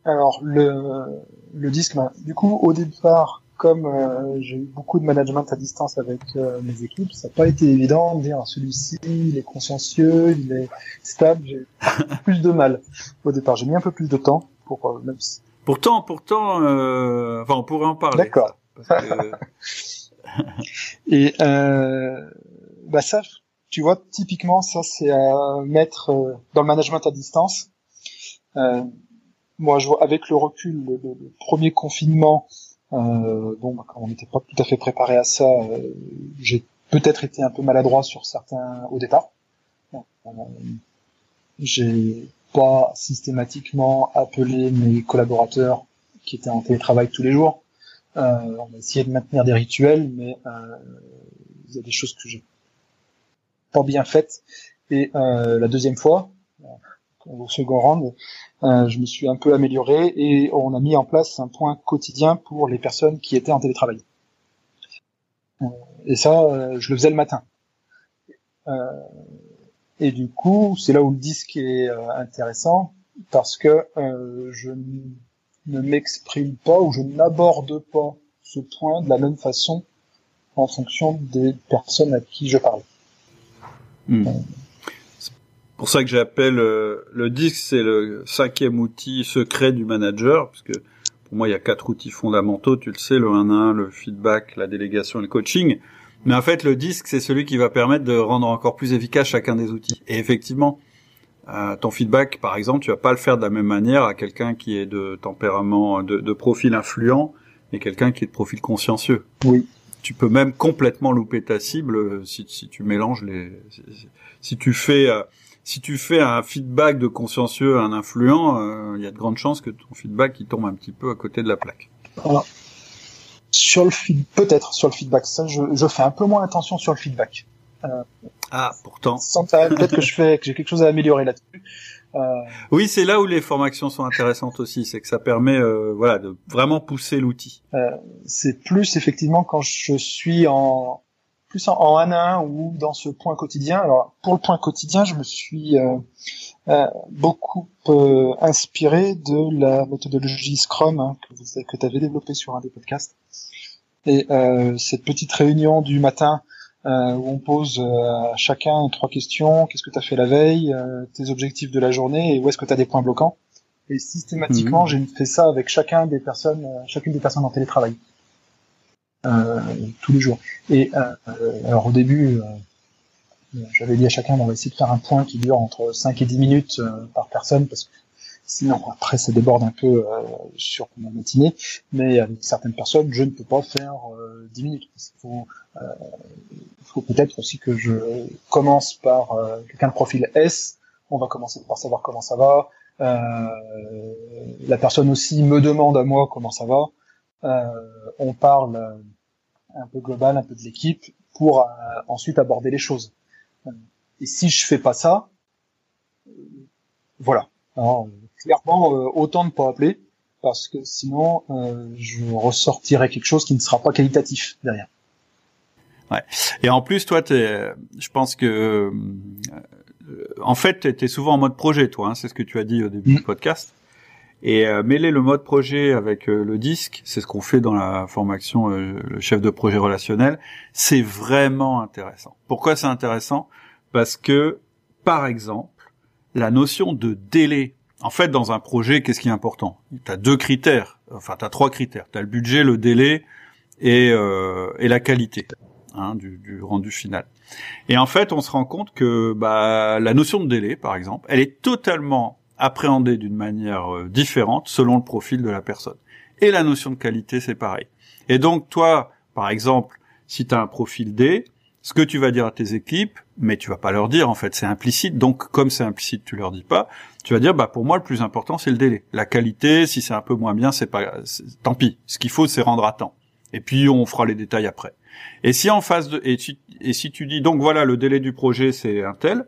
alors, le, le disque, ben, du coup, au départ, comme euh, j'ai eu beaucoup de management à distance avec euh, mes équipes, ça n'a pas été évident de dire celui-ci, il est consciencieux, il est stable. J'ai [laughs] plus de mal au départ. J'ai mis un peu plus de temps pour euh, même si... Pourtant, pourtant, enfin, on pourrait en parler. D'accord. Que... [laughs] [laughs] Et bah ça, tu vois, typiquement, ça c'est à mettre dans le management à distance. moi, je vois avec le recul, le, le premier confinement euh, bon, bah, on n'était pas tout à fait préparé à ça, euh, j'ai peut-être été un peu maladroit sur certains au départ. Euh, j'ai pas systématiquement appelé mes collaborateurs qui étaient en télétravail tous les jours. Euh, on a essayé de maintenir des rituels, mais euh, il y a des choses que j'ai pas bien faites. Et euh, la deuxième fois, au second round, euh, je me suis un peu amélioré et on a mis en place un point quotidien pour les personnes qui étaient en télétravail. Euh, et ça, euh, je le faisais le matin. et du coup, c'est là où le disque est intéressant parce que je ne m'exprime pas ou je n'aborde pas ce point de la même façon en fonction des personnes à qui je parle. Hmm pour ça que j'appelle euh, le disque, c'est le cinquième outil secret du manager, parce que pour moi, il y a quatre outils fondamentaux, tu le sais, le 1-1, le feedback, la délégation et le coaching. Mais en fait, le disque, c'est celui qui va permettre de rendre encore plus efficace chacun des outils. Et effectivement, euh, ton feedback, par exemple, tu vas pas le faire de la même manière à quelqu'un qui est de tempérament, de, de profil influent, et quelqu'un qui est de profil consciencieux. Oui. Tu peux même complètement louper ta cible euh, si, si tu mélanges les. Si, si tu fais si tu fais un feedback de consciencieux à un influent, euh, il y a de grandes chances que ton feedback il tombe un petit peu à côté de la plaque. Voilà. Sur le peut-être sur le feedback, ça, je, je, fais un peu moins attention sur le feedback. Euh, ah, pourtant. Peut-être que je fais, que j'ai quelque chose à améliorer là-dessus. Euh... Oui, c'est là où les formations sont intéressantes aussi, c'est que ça permet, euh, voilà, de vraiment pousser l'outil. C'est plus effectivement quand je suis en plus en, 1 à 1 ou dans ce point quotidien. Alors pour le point quotidien, je me suis euh, euh, beaucoup euh, inspiré de la méthodologie Scrum hein, que, tu avais développée sur un des podcasts. Et cette petite réunion du matin où on pose à chacun trois questions, qu'est-ce que tu as fait la veille, tes objectifs de la journée et où est-ce que tu as des points bloquants. Et systématiquement, mmh. j'ai fait ça avec chacun des personnes, chacune des personnes en télétravail. Euh, tous les jours. Et euh, alors au début, euh, j'avais dit à chacun, on va essayer de faire un point qui dure entre 5 et 10 minutes par personne, parce que sinon après ça déborde un peu sur ma matinée. Mais avec certaines personnes, je ne peux pas faire 10 minutes. Il faut, faut peut-être aussi que je commence par quelqu'un de profil S. On va commencer par savoir comment ça va. Euh, la personne aussi me demande à moi comment ça va. Euh, on parle euh, un peu global, un peu de l'équipe, pour euh, ensuite aborder les choses. Et si je fais pas ça, voilà. Alors, clairement, autant ne pas appeler, parce que sinon, je ressortirai quelque chose qui ne sera pas qualitatif derrière. Ouais. Et en plus, toi, es, je pense que, en fait, tu es souvent en mode projet, toi. Hein, c'est ce que tu as dit au début du mm. podcast. Et euh, mêler le mode projet avec euh, le disque, c'est ce qu'on fait dans la formation euh, le chef de projet relationnel, c'est vraiment intéressant. Pourquoi c'est intéressant? Parce que, par exemple, la notion de délai, en fait, dans un projet, qu'est-ce qui est important? Tu as deux critères, enfin, tu as trois critères. Tu as le budget, le délai et, euh, et la qualité hein, du, du, rendu final. Et en fait, on se rend compte que bah, la notion de délai, par exemple, elle est totalement appréhendée d'une manière euh, différente selon le profil de la personne. Et la notion de qualité, c'est pareil. Et donc, toi, par exemple, si tu as un profil D, ce que tu vas dire à tes équipes, mais tu vas pas leur dire en fait, c'est implicite. Donc comme c'est implicite, tu leur dis pas. Tu vas dire bah pour moi le plus important c'est le délai. La qualité, si c'est un peu moins bien, c'est pas tant pis. Ce qu'il faut c'est rendre à temps. Et puis on fera les détails après. Et si en face de et, et si tu dis donc voilà le délai du projet c'est un tel,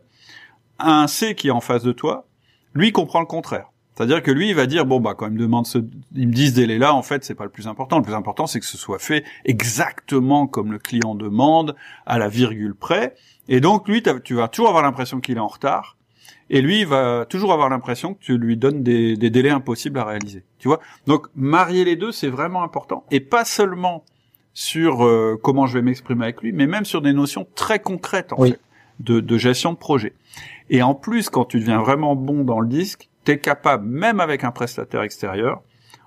un C qui est en face de toi, lui comprend le contraire. C'est-à-dire que lui, il va dire bon bah quand il me demande ce, il me dit ce délai-là, en fait, c'est pas le plus important. Le plus important, c'est que ce soit fait exactement comme le client demande, à la virgule près. Et donc lui, tu vas toujours avoir l'impression qu'il est en retard. Et lui, il va toujours avoir l'impression que tu lui donnes des, des, délais impossibles à réaliser. Tu vois? Donc marier les deux, c'est vraiment important. Et pas seulement sur euh, comment je vais m'exprimer avec lui, mais même sur des notions très concrètes en fait, de, de gestion de projet. Et en plus, quand tu deviens vraiment bon dans le disque, tu es capable, même avec un prestataire extérieur,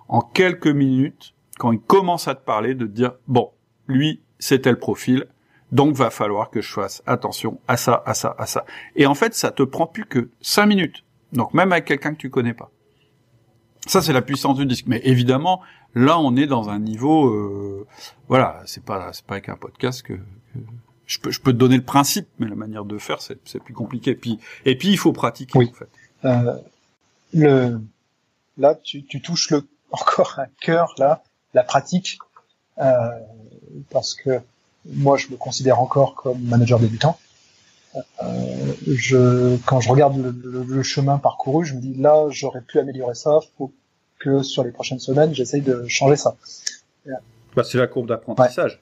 en quelques minutes, quand il commence à te parler, de te dire, bon, lui, c'est tel profil, donc va falloir que je fasse attention à ça, à ça, à ça. Et en fait, ça te prend plus que cinq minutes. Donc même avec quelqu'un que tu connais pas. Ça, c'est la puissance du disque. Mais évidemment, là, on est dans un niveau, euh, voilà, c'est pas, c'est pas avec un podcast que, je peux, je peux te donner le principe, mais la manière de faire, c'est, c'est plus compliqué. Et puis, et puis, il faut pratiquer. Oui. En fait. Euh, le, là, tu, tu touches le, [laughs] encore un cœur, là, la pratique, euh, parce que moi, je me considère encore comme manager débutant. Euh, je, quand je regarde le, le, le, chemin parcouru, je me dis là, j'aurais pu améliorer ça. Faut que sur les prochaines semaines, j'essaye de changer ça. Bah, c'est la courbe d'apprentissage. Ouais.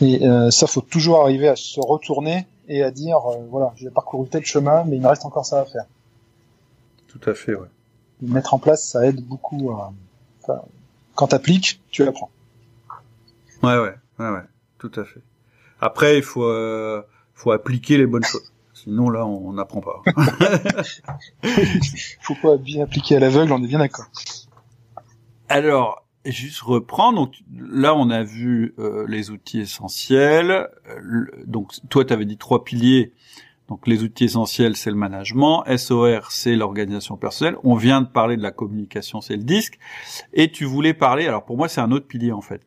Et euh, ça, faut toujours arriver à se retourner et à dire, euh, voilà, j'ai parcouru tel chemin, mais il me reste encore ça à faire. Tout à fait, ouais. Mettre en place, ça aide beaucoup. À... Enfin, quand t'appliques, tu apprends. Ouais, ouais, ouais, ouais, tout à fait. Après, il faut, euh, faut appliquer les bonnes choses. Sinon, là, on n'apprend pas. [laughs] faut pas bien appliquer à l'aveugle, on est bien d'accord. Alors, juste reprendre. Donc là, on a vu euh, les outils essentiels. donc toi, tu avais dit trois piliers. Donc les outils essentiels, c'est le management. SOR, c'est l'organisation personnelle. On vient de parler de la communication, c'est le disque. Et tu voulais parler. Alors pour moi, c'est un autre pilier en fait.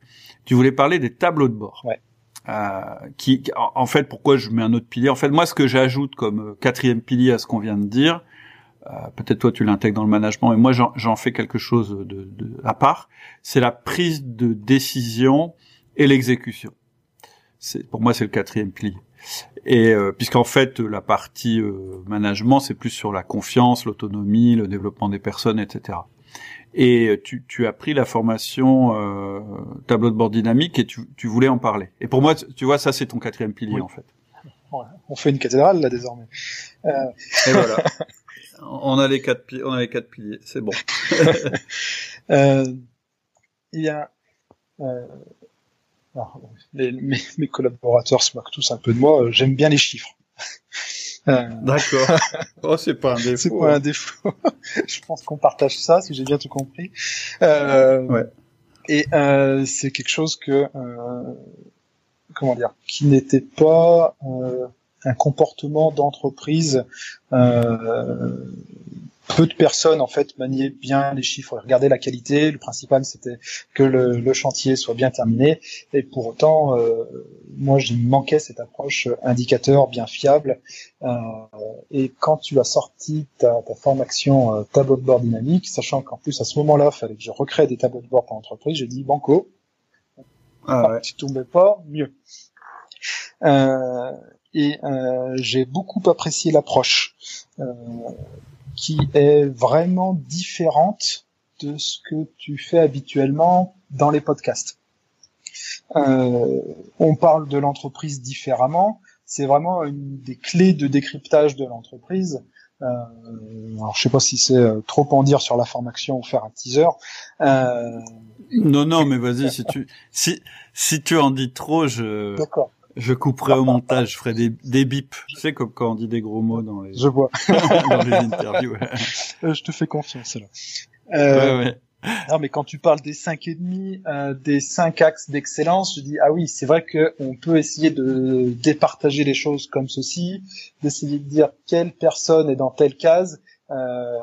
Tu voulais parler des tableaux de bord. Ouais. Euh, qui, en fait, pourquoi je mets un autre pilier? En fait, moi, ce que j'ajoute comme quatrième pilier à ce qu'on vient de dire, euh, peut-être toi tu l'intègres dans le management, mais moi j'en fais quelque chose de, de à part. C'est la prise de décision et l'exécution. Pour moi c'est le quatrième pilier. Et euh, puisqu'en fait la partie euh, management c'est plus sur la confiance, l'autonomie, le développement des personnes, etc. Et tu, tu as pris la formation euh, tableau de bord dynamique et tu, tu voulais en parler. Et pour moi, tu vois, ça c'est ton quatrième pilier oui. en fait. Ouais, on fait une cathédrale là désormais. Euh... Et voilà. [laughs] on a les quatre piliers, on a les quatre piliers, c'est bon. [laughs] euh, il y a euh, alors, les, mes, mes, collaborateurs se moquent tous un peu de moi. Euh, J'aime bien les chiffres. Euh, D'accord. [laughs] Oh, c'est pas un défaut. C'est pas un défaut. [laughs] Je pense qu'on partage ça, si j'ai bien tout compris. Euh, ouais. Et euh, c'est quelque chose que, comment dire, qui n'était pas un comportement d'entreprise. Euh, peu de personnes en fait maniaient bien les chiffres, regardaient la qualité. Le principal c'était que le, le, chantier soit bien terminé. Et pour autant, euh, moi, je manquais cette approche indicateur bien fiable. Euh, et quand tu as sorti ta, ta formation euh, tableau de bord dynamique, sachant qu'en plus à ce moment-là, il fallait que je recrée des tableaux de bord pour l'entreprise, j'ai dit banco. Ah, ouais. Tu tombais pas, mieux. Euh, et euh, j'ai beaucoup apprécié l'approche euh, qui est vraiment différente de ce que tu fais habituellement dans les podcasts. Euh, on parle de l'entreprise différemment. C'est vraiment une des clés de décryptage de l'entreprise. Euh, alors je sais pas si c'est trop en dire sur la formation ou faire un teaser. Euh, non non mais vas-y si tu si si tu en dis trop je. D'accord. Je couperai au montage, je ferai des, des bips. Tu sais, comme quand on dit des gros mots dans les, je vois. [laughs] dans les interviews. [laughs] je te fais confiance, là. Euh, ouais, ouais. Non, mais quand tu parles des cinq et demi, euh, des cinq axes d'excellence, je dis ah oui, c'est vrai qu'on peut essayer de départager les choses comme ceci, d'essayer de dire quelle personne est dans telle case. Euh,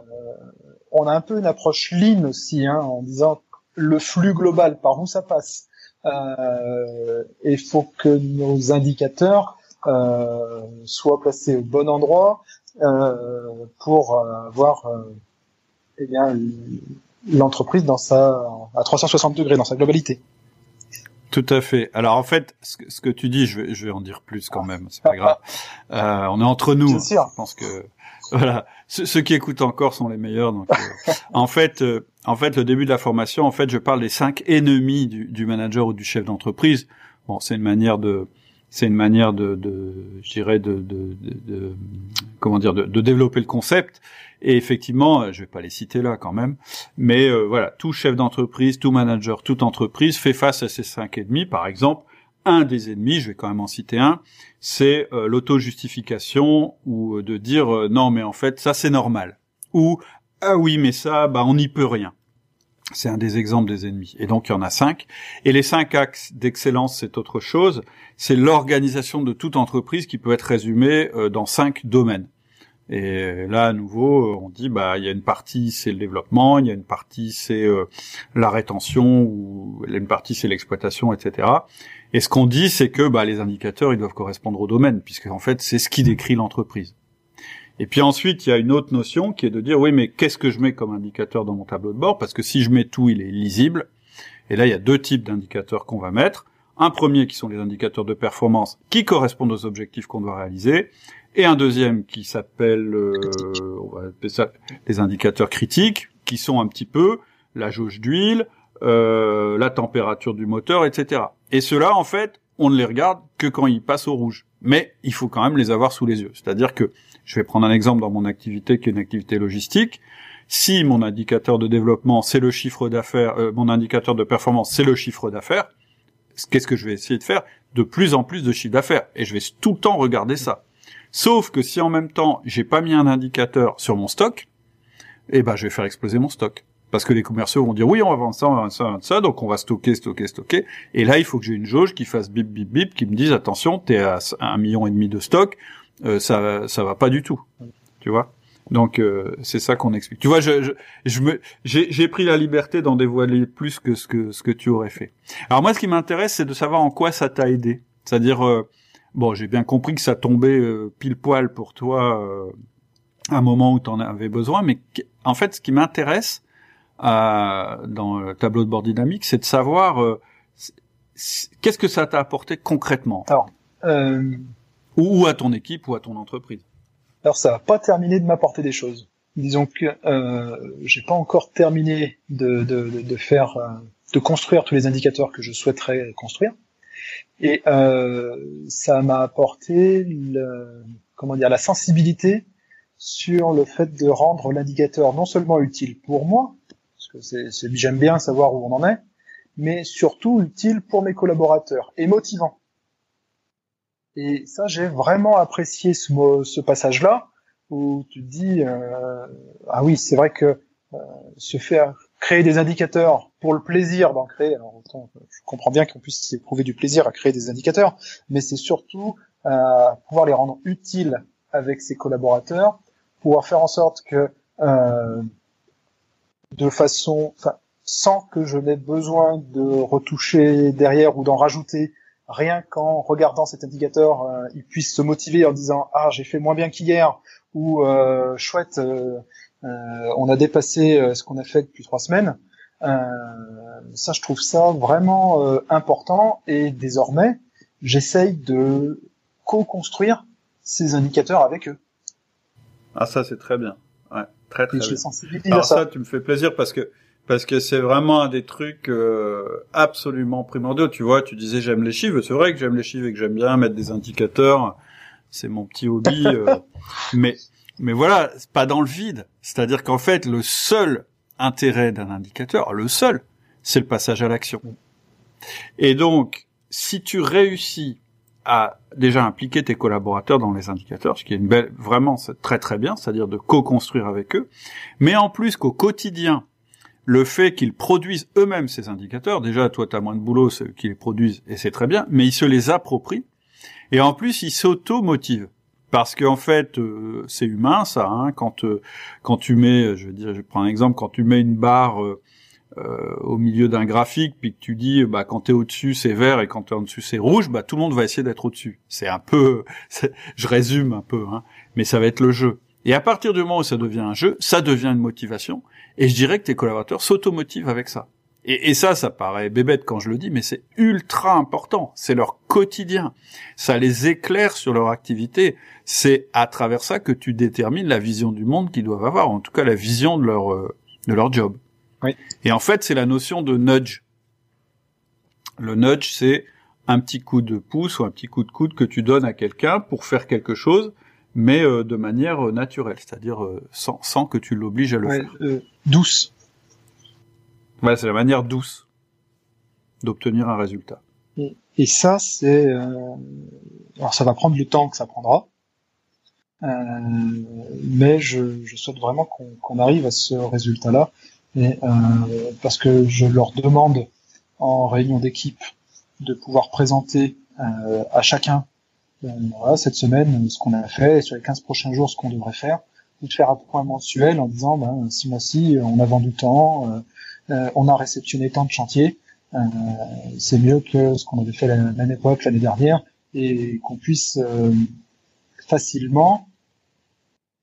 on a un peu une approche lean aussi, hein, en disant le flux global, par où ça passe. Euh, il faut que nos indicateurs euh, soient placés au bon endroit euh, pour avoir eh bien l'entreprise dans sa à 360 degrés dans sa globalité. Tout à fait. Alors en fait, ce que, ce que tu dis, je vais, je vais en dire plus quand même. C'est pas grave. [laughs] Euh, on est entre nous. Je pense que voilà, ceux, qui écoutent encore sont les meilleurs. Donc, euh, [laughs] en fait, euh, en fait, le début de la formation, en fait, je parle des cinq ennemis du, du manager ou du chef d'entreprise. Bon, c'est une manière de, c'est une manière de, de je dirais, de, de, de, comment dire, de, développer le concept. Et effectivement, euh, je vais pas les citer là quand même, mais voilà, tout chef d'entreprise, tout manager, toute entreprise fait face à ces cinq ennemis. Par exemple, un des ennemis, je vais quand même en citer un, c'est euh, l'auto-justification ou euh, de dire euh, non mais en fait ça c'est normal ou ah oui mais ça bah on n'y peut rien. C'est un des exemples des ennemis. Et donc il y en a cinq. Et les cinq axes d'excellence, c'est autre chose. C'est l'organisation de toute entreprise qui peut être résumée dans cinq domaines. Et là, à nouveau, on dit bah il y a une partie c'est le développement, il y a une partie c'est la rétention ou une partie c'est l'exploitation, etc. Et ce qu'on dit, c'est que bah, les indicateurs, ils doivent correspondre au domaine, puisque en fait, c'est ce qui décrit l'entreprise. Et puis ensuite, il y a une autre notion qui est de dire, oui, mais qu'est-ce que je mets comme indicateur dans mon tableau de bord? Parce que si je mets tout, il est lisible. Et là, il y a deux types d'indicateurs qu'on va mettre. Un premier qui sont les indicateurs de performance qui correspondent aux objectifs qu'on doit réaliser, et un deuxième qui s'appelle, euh, on va appeler ça les indicateurs critiques, qui sont un petit peu la jauge d'huile, euh, la température du moteur, etc. Et ceux-là, en fait, on ne les regarde que quand ils passent au rouge. Mais il faut quand même les avoir sous les yeux. C'est-à-dire que, je vais prendre un exemple dans mon activité qui est une activité logistique. Si mon indicateur de développement, c'est le chiffre d'affaires, euh, mon indicateur de performance, c'est le chiffre d'affaires, qu'est-ce que je vais essayer de faire De plus en plus de chiffre d'affaires. Et je vais tout le temps regarder ça. Sauf que si en même temps, j'ai pas mis un indicateur sur mon stock, eh ben, je vais faire exploser mon stock. Parce que les commerciaux vont dire oui, on va vendre ça, on va vendre ça, on va vendre ça, donc on va stocker, stocker, stocker. Et là, il faut que j'ai une jauge qui fasse bip, bip, bip, qui me dise attention, t'es à un million et demi de stock, euh, ça, ça va pas du tout. Tu vois Donc euh, c'est ça qu'on explique. Tu vois, je, je, je me, j'ai pris la liberté d'en dévoiler plus que ce que ce que tu aurais fait. Alors moi, ce qui m'intéresse, c'est de savoir en quoi ça t'a aidé. C'est-à-dire, euh, bon, j'ai bien compris que ça tombait pile poil pour toi à un moment où tu en avais besoin, mais en fait, ce qui m'intéresse dans le tableau de bord dynamique, c'est de savoir euh, qu'est-ce que ça t'a apporté concrètement? Alors, ou, à ton équipe ou à ton entreprise. Alors ça va pas terminé de m'apporter des choses. Disons que euh, j'ai pas encore terminé de, de, de, faire, euh, de construire tous les indicateurs que je souhaiterais construire. Et euh, ça m'a apporté le, comment dire la sensibilité sur le fait de rendre l'indicateur non seulement utile pour moi, c'est, j'aime bien savoir où on en est, mais surtout utile pour mes collaborateurs et motivant. Et ça, j'ai vraiment apprécié ce, passage-là où tu dis euh, ah oui, c'est vrai que euh, se faire créer des indicateurs pour le plaisir d'en créer. Alors autant, je comprends bien qu'on puisse éprouver du plaisir à créer des indicateurs, mais c'est surtout euh, pouvoir les rendre utiles avec ses collaborateurs, pouvoir faire en sorte que euh, de façon, sans que je n'ai besoin de retoucher derrière ou d'en rajouter, rien qu'en regardant cet indicateur, euh, il puisse se motiver en disant ah j'ai fait moins bien qu'hier ou euh, chouette, euh, on a dépassé ce qu'on a fait depuis trois semaines. ça, je trouve ça vraiment important et désormais, j'essaye de co-construire ces indicateurs avec eux. Ah ça c'est très bien. Ouais. Très très bien. Alors ça. tu me fais plaisir parce que parce que c'est vraiment un des trucs euh, absolument primordiaux. Tu vois, tu disais j'aime les chiffres, c'est vrai que j'aime les chiffres et que j'aime bien mettre des indicateurs. C'est mon petit hobby, [laughs] euh, mais mais voilà, c'est pas dans le vide. C'est-à-dire qu'en fait, le seul intérêt d'un indicateur, le seul, c'est le passage à l'action. Et donc, si tu réussis à déjà impliquer tes collaborateurs dans les indicateurs, ce qui est une belle, vraiment très très bien, c'est-à-dire de co-construire avec eux, mais en plus qu'au quotidien, le fait qu'ils produisent eux-mêmes ces indicateurs, déjà toi tu as moins de boulot, qu'ils les produisent et c'est très bien, mais ils se les approprient et en plus ils s'auto-motivent. Parce qu'en fait, euh, c'est humain ça. Hein, quand euh, quand tu mets, je veux dire, je prends un exemple, quand tu mets une barre euh, au milieu d'un graphique, puis que tu dis, bah quand t'es au-dessus c'est vert et quand t'es en dessus c'est rouge, bah tout le monde va essayer d'être au-dessus. C'est un peu, je résume un peu, hein, mais ça va être le jeu. Et à partir du moment où ça devient un jeu, ça devient une motivation. Et je dirais que tes collaborateurs s'automotivent avec ça. Et, et, ça, ça paraît bébête quand je le dis, mais c'est ultra important. C'est leur quotidien. Ça les éclaire sur leur activité. C'est à travers ça que tu détermines la vision du monde qu'ils doivent avoir, en tout cas la vision de leur euh, de leur job. Oui. Et en fait, c'est la notion de nudge. Le nudge, c'est un petit coup de pouce ou un petit coup de coude que tu donnes à quelqu'un pour faire quelque chose mais euh, de manière euh, naturelle, c'est-à-dire euh, sans, sans, que tu l'obliges à le faire. douce. Ouais, c'est la manière douce d'obtenir un résultat. Et, ça, c'est... alors ça va prendre le temps que ça prendra, mais je, je, souhaite vraiment qu'on arrive à ce résultat-là, parce que je leur demande en réunion d'équipe de pouvoir présenter à chacun voilà, cette semaine, ce qu'on a fait, sur les 15 prochains jours, ce qu'on devrait faire, ou de faire un point mensuel en disant, ben, ce mois-ci, on a vendu tant, euh, euh, on a réceptionné tant de chantiers, c'est mieux que ce qu'on avait fait l'année l'année dernière, et qu'on puisse facilement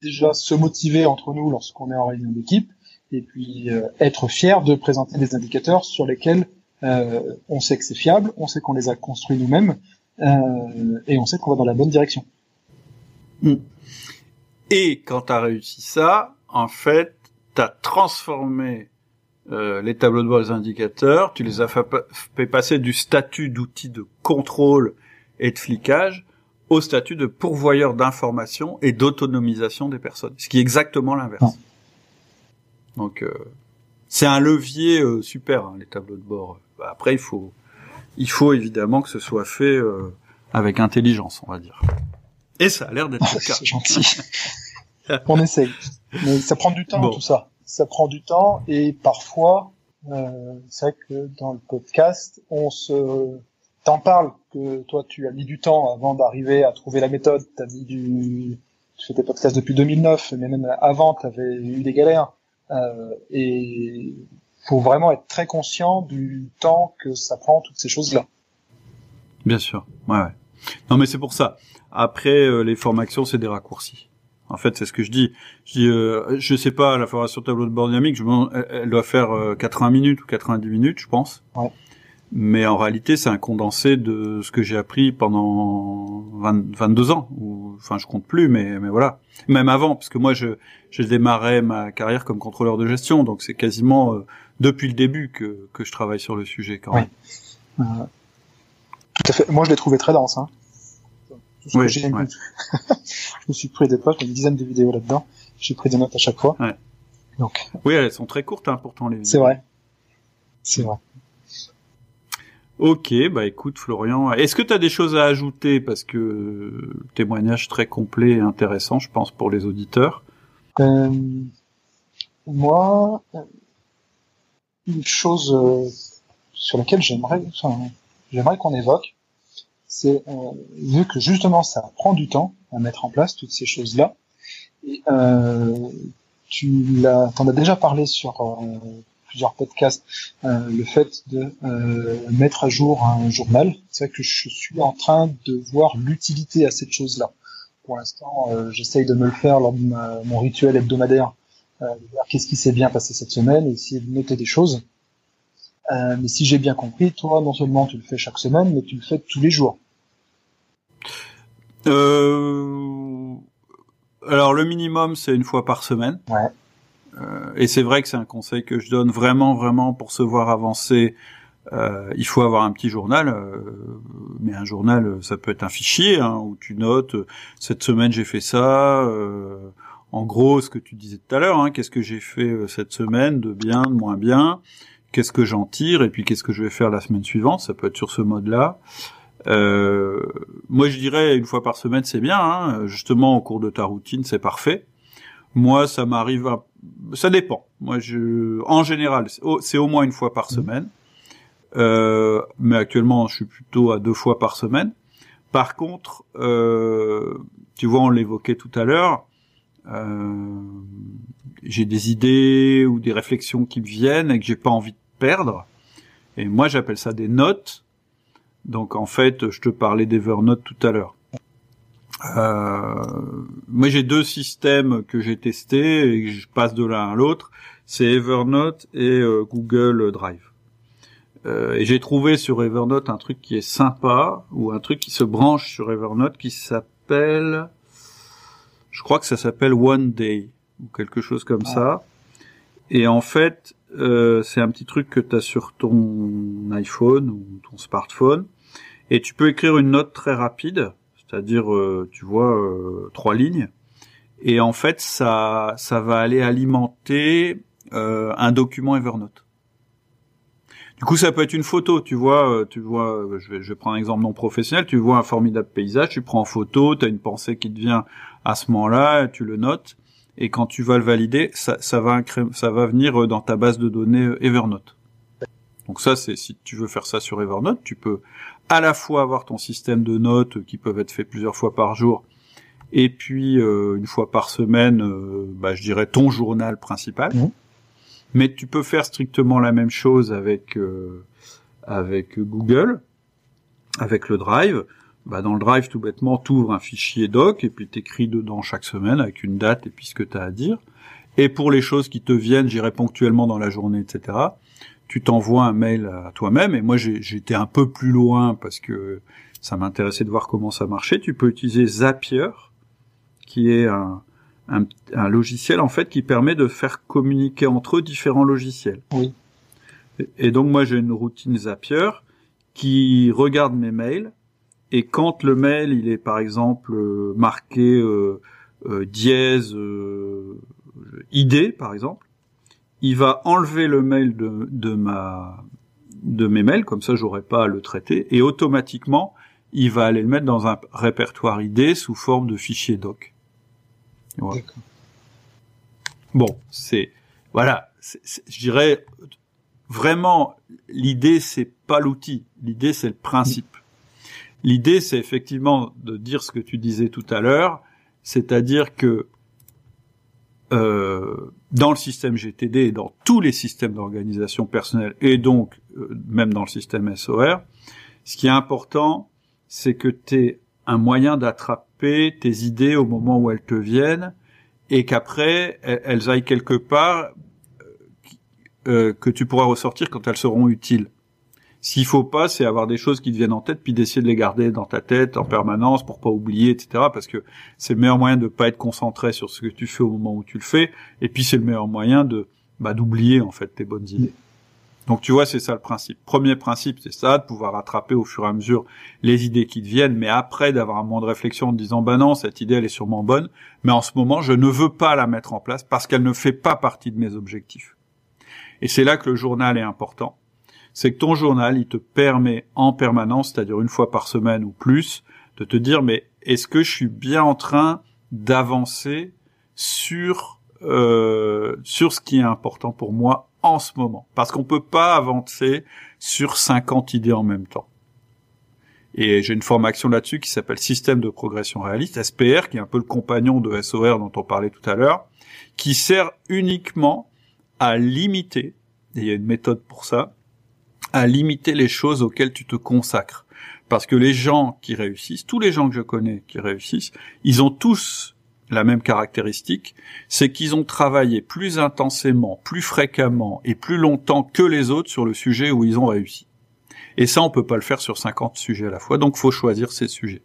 déjà se motiver entre nous lorsqu'on est en réunion d'équipe, et puis être fier de présenter des indicateurs sur lesquels on sait que c'est fiable, on sait qu'on les a construits nous-mêmes, euh, et on sait qu'on va dans la bonne direction. Hmm. Et quand tu as réussi ça, en fait, tu as transformé euh, les tableaux de bord des indicateurs, tu les as fait passer du statut d'outil de contrôle et de flicage au statut de pourvoyeur d'information et d'autonomisation des personnes, ce qui est exactement l'inverse. Donc euh, c'est un levier euh, super hein, les tableaux de bord. Bah, après il faut il faut évidemment que ce soit fait euh, avec intelligence, on va dire. Et ça a l'air d'être le [laughs] cas. C'est gentil. [laughs] on essaye. Mais ça prend du temps, tout ça. Ça prend du temps et parfois, euh, c'est vrai que dans le podcast, on se t'en parle que toi tu as mis du temps avant d'arriver à trouver la méthode. T'as mis du, tu fais tes podcasts depuis 2009, mais même avant t'avais eu des galères. Euh, et faut vraiment être très conscient du temps que ça prend toutes ces choses-là. Bien sûr, ouais. ouais. Non, mais c'est pour ça. Après, euh, les formations, c'est des raccourcis. En fait, c'est ce que je dis. Je dis, euh, je sais pas, la formation tableau de bord dynamique, je elle, doit faire 80 euh, minutes ou 90 minutes, je pense. Ouais. Mais en réalité, c'est un condensé de ce que j'ai appris pendant 20, 22 ans. Ou, enfin, je compte plus, mais, mais voilà. Même avant, parce que moi, je, j'ai démarré ma carrière comme contrôleur de gestion, donc c'est quasiment euh, depuis le début que, que je travaille sur le sujet quand même. Euh, tout à fait. Moi, je l'ai trouvé très dense. Hein. Oui, [laughs] je me suis pris des potes, une dizaine de vidéos là-dedans. J'ai pris des notes à chaque fois. Ouais. Donc. Oui, elles sont très courtes, hein, pourtant les. C'est vrai. C'est vrai. Ok, bah écoute Florian, est-ce que tu as des choses à ajouter? Parce que témoignage très complet et intéressant, je pense pour les auditeurs. Euh, moi, une chose euh, sur laquelle j'aimerais, enfin, j'aimerais qu'on évoque, c'est euh, vu que justement ça prend du temps à mettre en place toutes ces choses-là. Et, euh, tu l'as, as déjà parlé sur euh, plusieurs podcasts, euh, le fait de mettre à jour un journal. C'est vrai que je suis en train de voir l'utilité à cette chose-là. Pour l'instant, j'essaye de me le faire lors de mon rituel hebdomadaire euh, qu'est-ce qui s'est bien passé cette semaine, et essayer de noter des choses. Euh, mais si j'ai bien compris, toi, non seulement tu le fais chaque semaine, mais tu le fais tous les jours. Euh... Alors le minimum, c'est une fois par semaine. Ouais. Euh, et c'est vrai que c'est un conseil que je donne vraiment, vraiment pour se voir avancer. Euh, il faut avoir un petit journal, euh, mais un journal, ça peut être un fichier hein, où tu notes cette semaine j'ai fait ça, en gros ce que tu disais tout à l'heure, hein, qu'est-ce que j'ai fait cette semaine de bien, de moins bien, qu'est-ce que j'en tire et puis qu'est-ce que je vais faire la semaine suivante, ça peut être sur ce mode-là. Moi je dirais une fois par semaine c'est bien, hein, justement au cours de ta routine c'est parfait. Moi ça m'arrive ça dépend. Moi, je, en général, c'est au moins une fois par mmh. semaine. Euh, mais actuellement, je suis plutôt à deux fois par semaine. Par contre, euh, tu vois, on l'évoquait tout à l'heure. Euh, j'ai des idées ou des réflexions qui me viennent et que j'ai pas envie de perdre. Et moi, j'appelle ça des notes. Donc, en fait, je te parlais d'Evernote tout à l'heure. Euh, moi, j'ai deux systèmes que j'ai testés et que je passe de l'un à l'autre. C'est Evernote et euh, Google Drive. Euh, et j'ai trouvé sur Evernote un truc qui est sympa ou un truc qui se branche sur Evernote qui s'appelle, je crois que ça s'appelle One Day ou quelque chose comme ah. ça. Et en fait, euh, c'est un petit truc que tu as sur ton iPhone ou ton smartphone. Et tu peux écrire une note très rapide c'est-à-dire euh, tu vois euh, trois lignes, et en fait ça ça va aller alimenter euh, un document Evernote. Du coup, ça peut être une photo, tu vois, tu vois, je prendre un exemple non professionnel, tu vois un formidable paysage, tu prends en photo, tu as une pensée qui te vient à ce moment-là, tu le notes, et quand tu vas le valider, ça, ça va, ça va venir dans ta base de données Evernote. Donc ça, c'est si tu veux faire ça sur Evernote, tu peux à la fois avoir ton système de notes qui peuvent être faits plusieurs fois par jour, et puis euh, une fois par semaine, euh, bah, je dirais ton journal principal. Mmh. Mais tu peux faire strictement la même chose avec euh, avec Google, avec le Drive. Bah, dans le Drive, tout bêtement, tu ouvres un fichier doc et puis t'écris dedans chaque semaine avec une date et puis ce que tu as à dire. Et pour les choses qui te viennent, j'irai ponctuellement dans la journée, etc tu t'envoies un mail à toi-même. Et moi, j'étais un peu plus loin parce que ça m'intéressait de voir comment ça marchait. Tu peux utiliser Zapier, qui est un, un, logiciel en fait qui permet de faire communiquer entre eux différents logiciels. Oui. Et, donc moi, j'ai une routine Zapier qui regarde mes mails. Et quand le mail, il est par exemple euh, marqué euh, euh, dièse euh, ID, par exemple, il va enlever le mail de, de ma de mes mails, comme ça j'aurai pas à le traiter, et automatiquement il va aller le mettre dans un répertoire ID sous forme de fichier doc. Bon, c'est voilà, je dirais vraiment l'idée c'est pas l'outil, l'idée c'est le principe. L'idée c'est effectivement de dire ce que tu disais tout à l'heure, c'est-à-dire que euh, dans le système GTD et dans tous les systèmes d'organisation personnelle et donc euh, même dans le système SOR, ce qui est important, c'est que tu aies un moyen d'attraper tes idées au moment où elles te viennent et qu'après elles aillent quelque part euh, que tu pourras ressortir quand elles seront utiles. S'il faut pas, c'est avoir des choses qui te viennent en tête, puis d'essayer de les garder dans ta tête en permanence pour pas oublier, etc. Parce que c'est le meilleur moyen de pas être concentré sur ce que tu fais au moment où tu le fais, et puis c'est le meilleur moyen de bah, d'oublier en fait tes bonnes idées. Donc tu vois, c'est ça le principe. Premier principe, c'est ça, de pouvoir attraper au fur et à mesure les idées qui te viennent, mais après d'avoir un moment de réflexion en disant bah non, cette idée elle est sûrement bonne, mais en ce moment je ne veux pas la mettre en place parce qu'elle ne fait pas partie de mes objectifs. Et c'est là que le journal est important c'est que ton journal, il te permet en permanence, c'est-à-dire une fois par semaine ou plus, de te dire mais est-ce que je suis bien en train d'avancer sur euh, sur ce qui est important pour moi en ce moment? Parce qu'on peut pas avancer sur 50 idées en même temps. Et j'ai une formation là-dessus qui s'appelle Système de progression réaliste, SPR, qui est un peu le compagnon de SOR dont on parlait tout à l'heure, qui sert uniquement à limiter, et il y a une méthode pour ça, à limiter les choses auxquelles tu te consacres. Parce que les gens qui réussissent, tous les gens que je connais qui réussissent, ils ont tous la même caractéristique, c'est qu'ils ont travaillé plus intensément, plus fréquemment et plus longtemps que les autres sur le sujet où ils ont réussi. Et ça, on peut pas le faire sur 50 sujets à la fois, donc faut choisir ces sujets.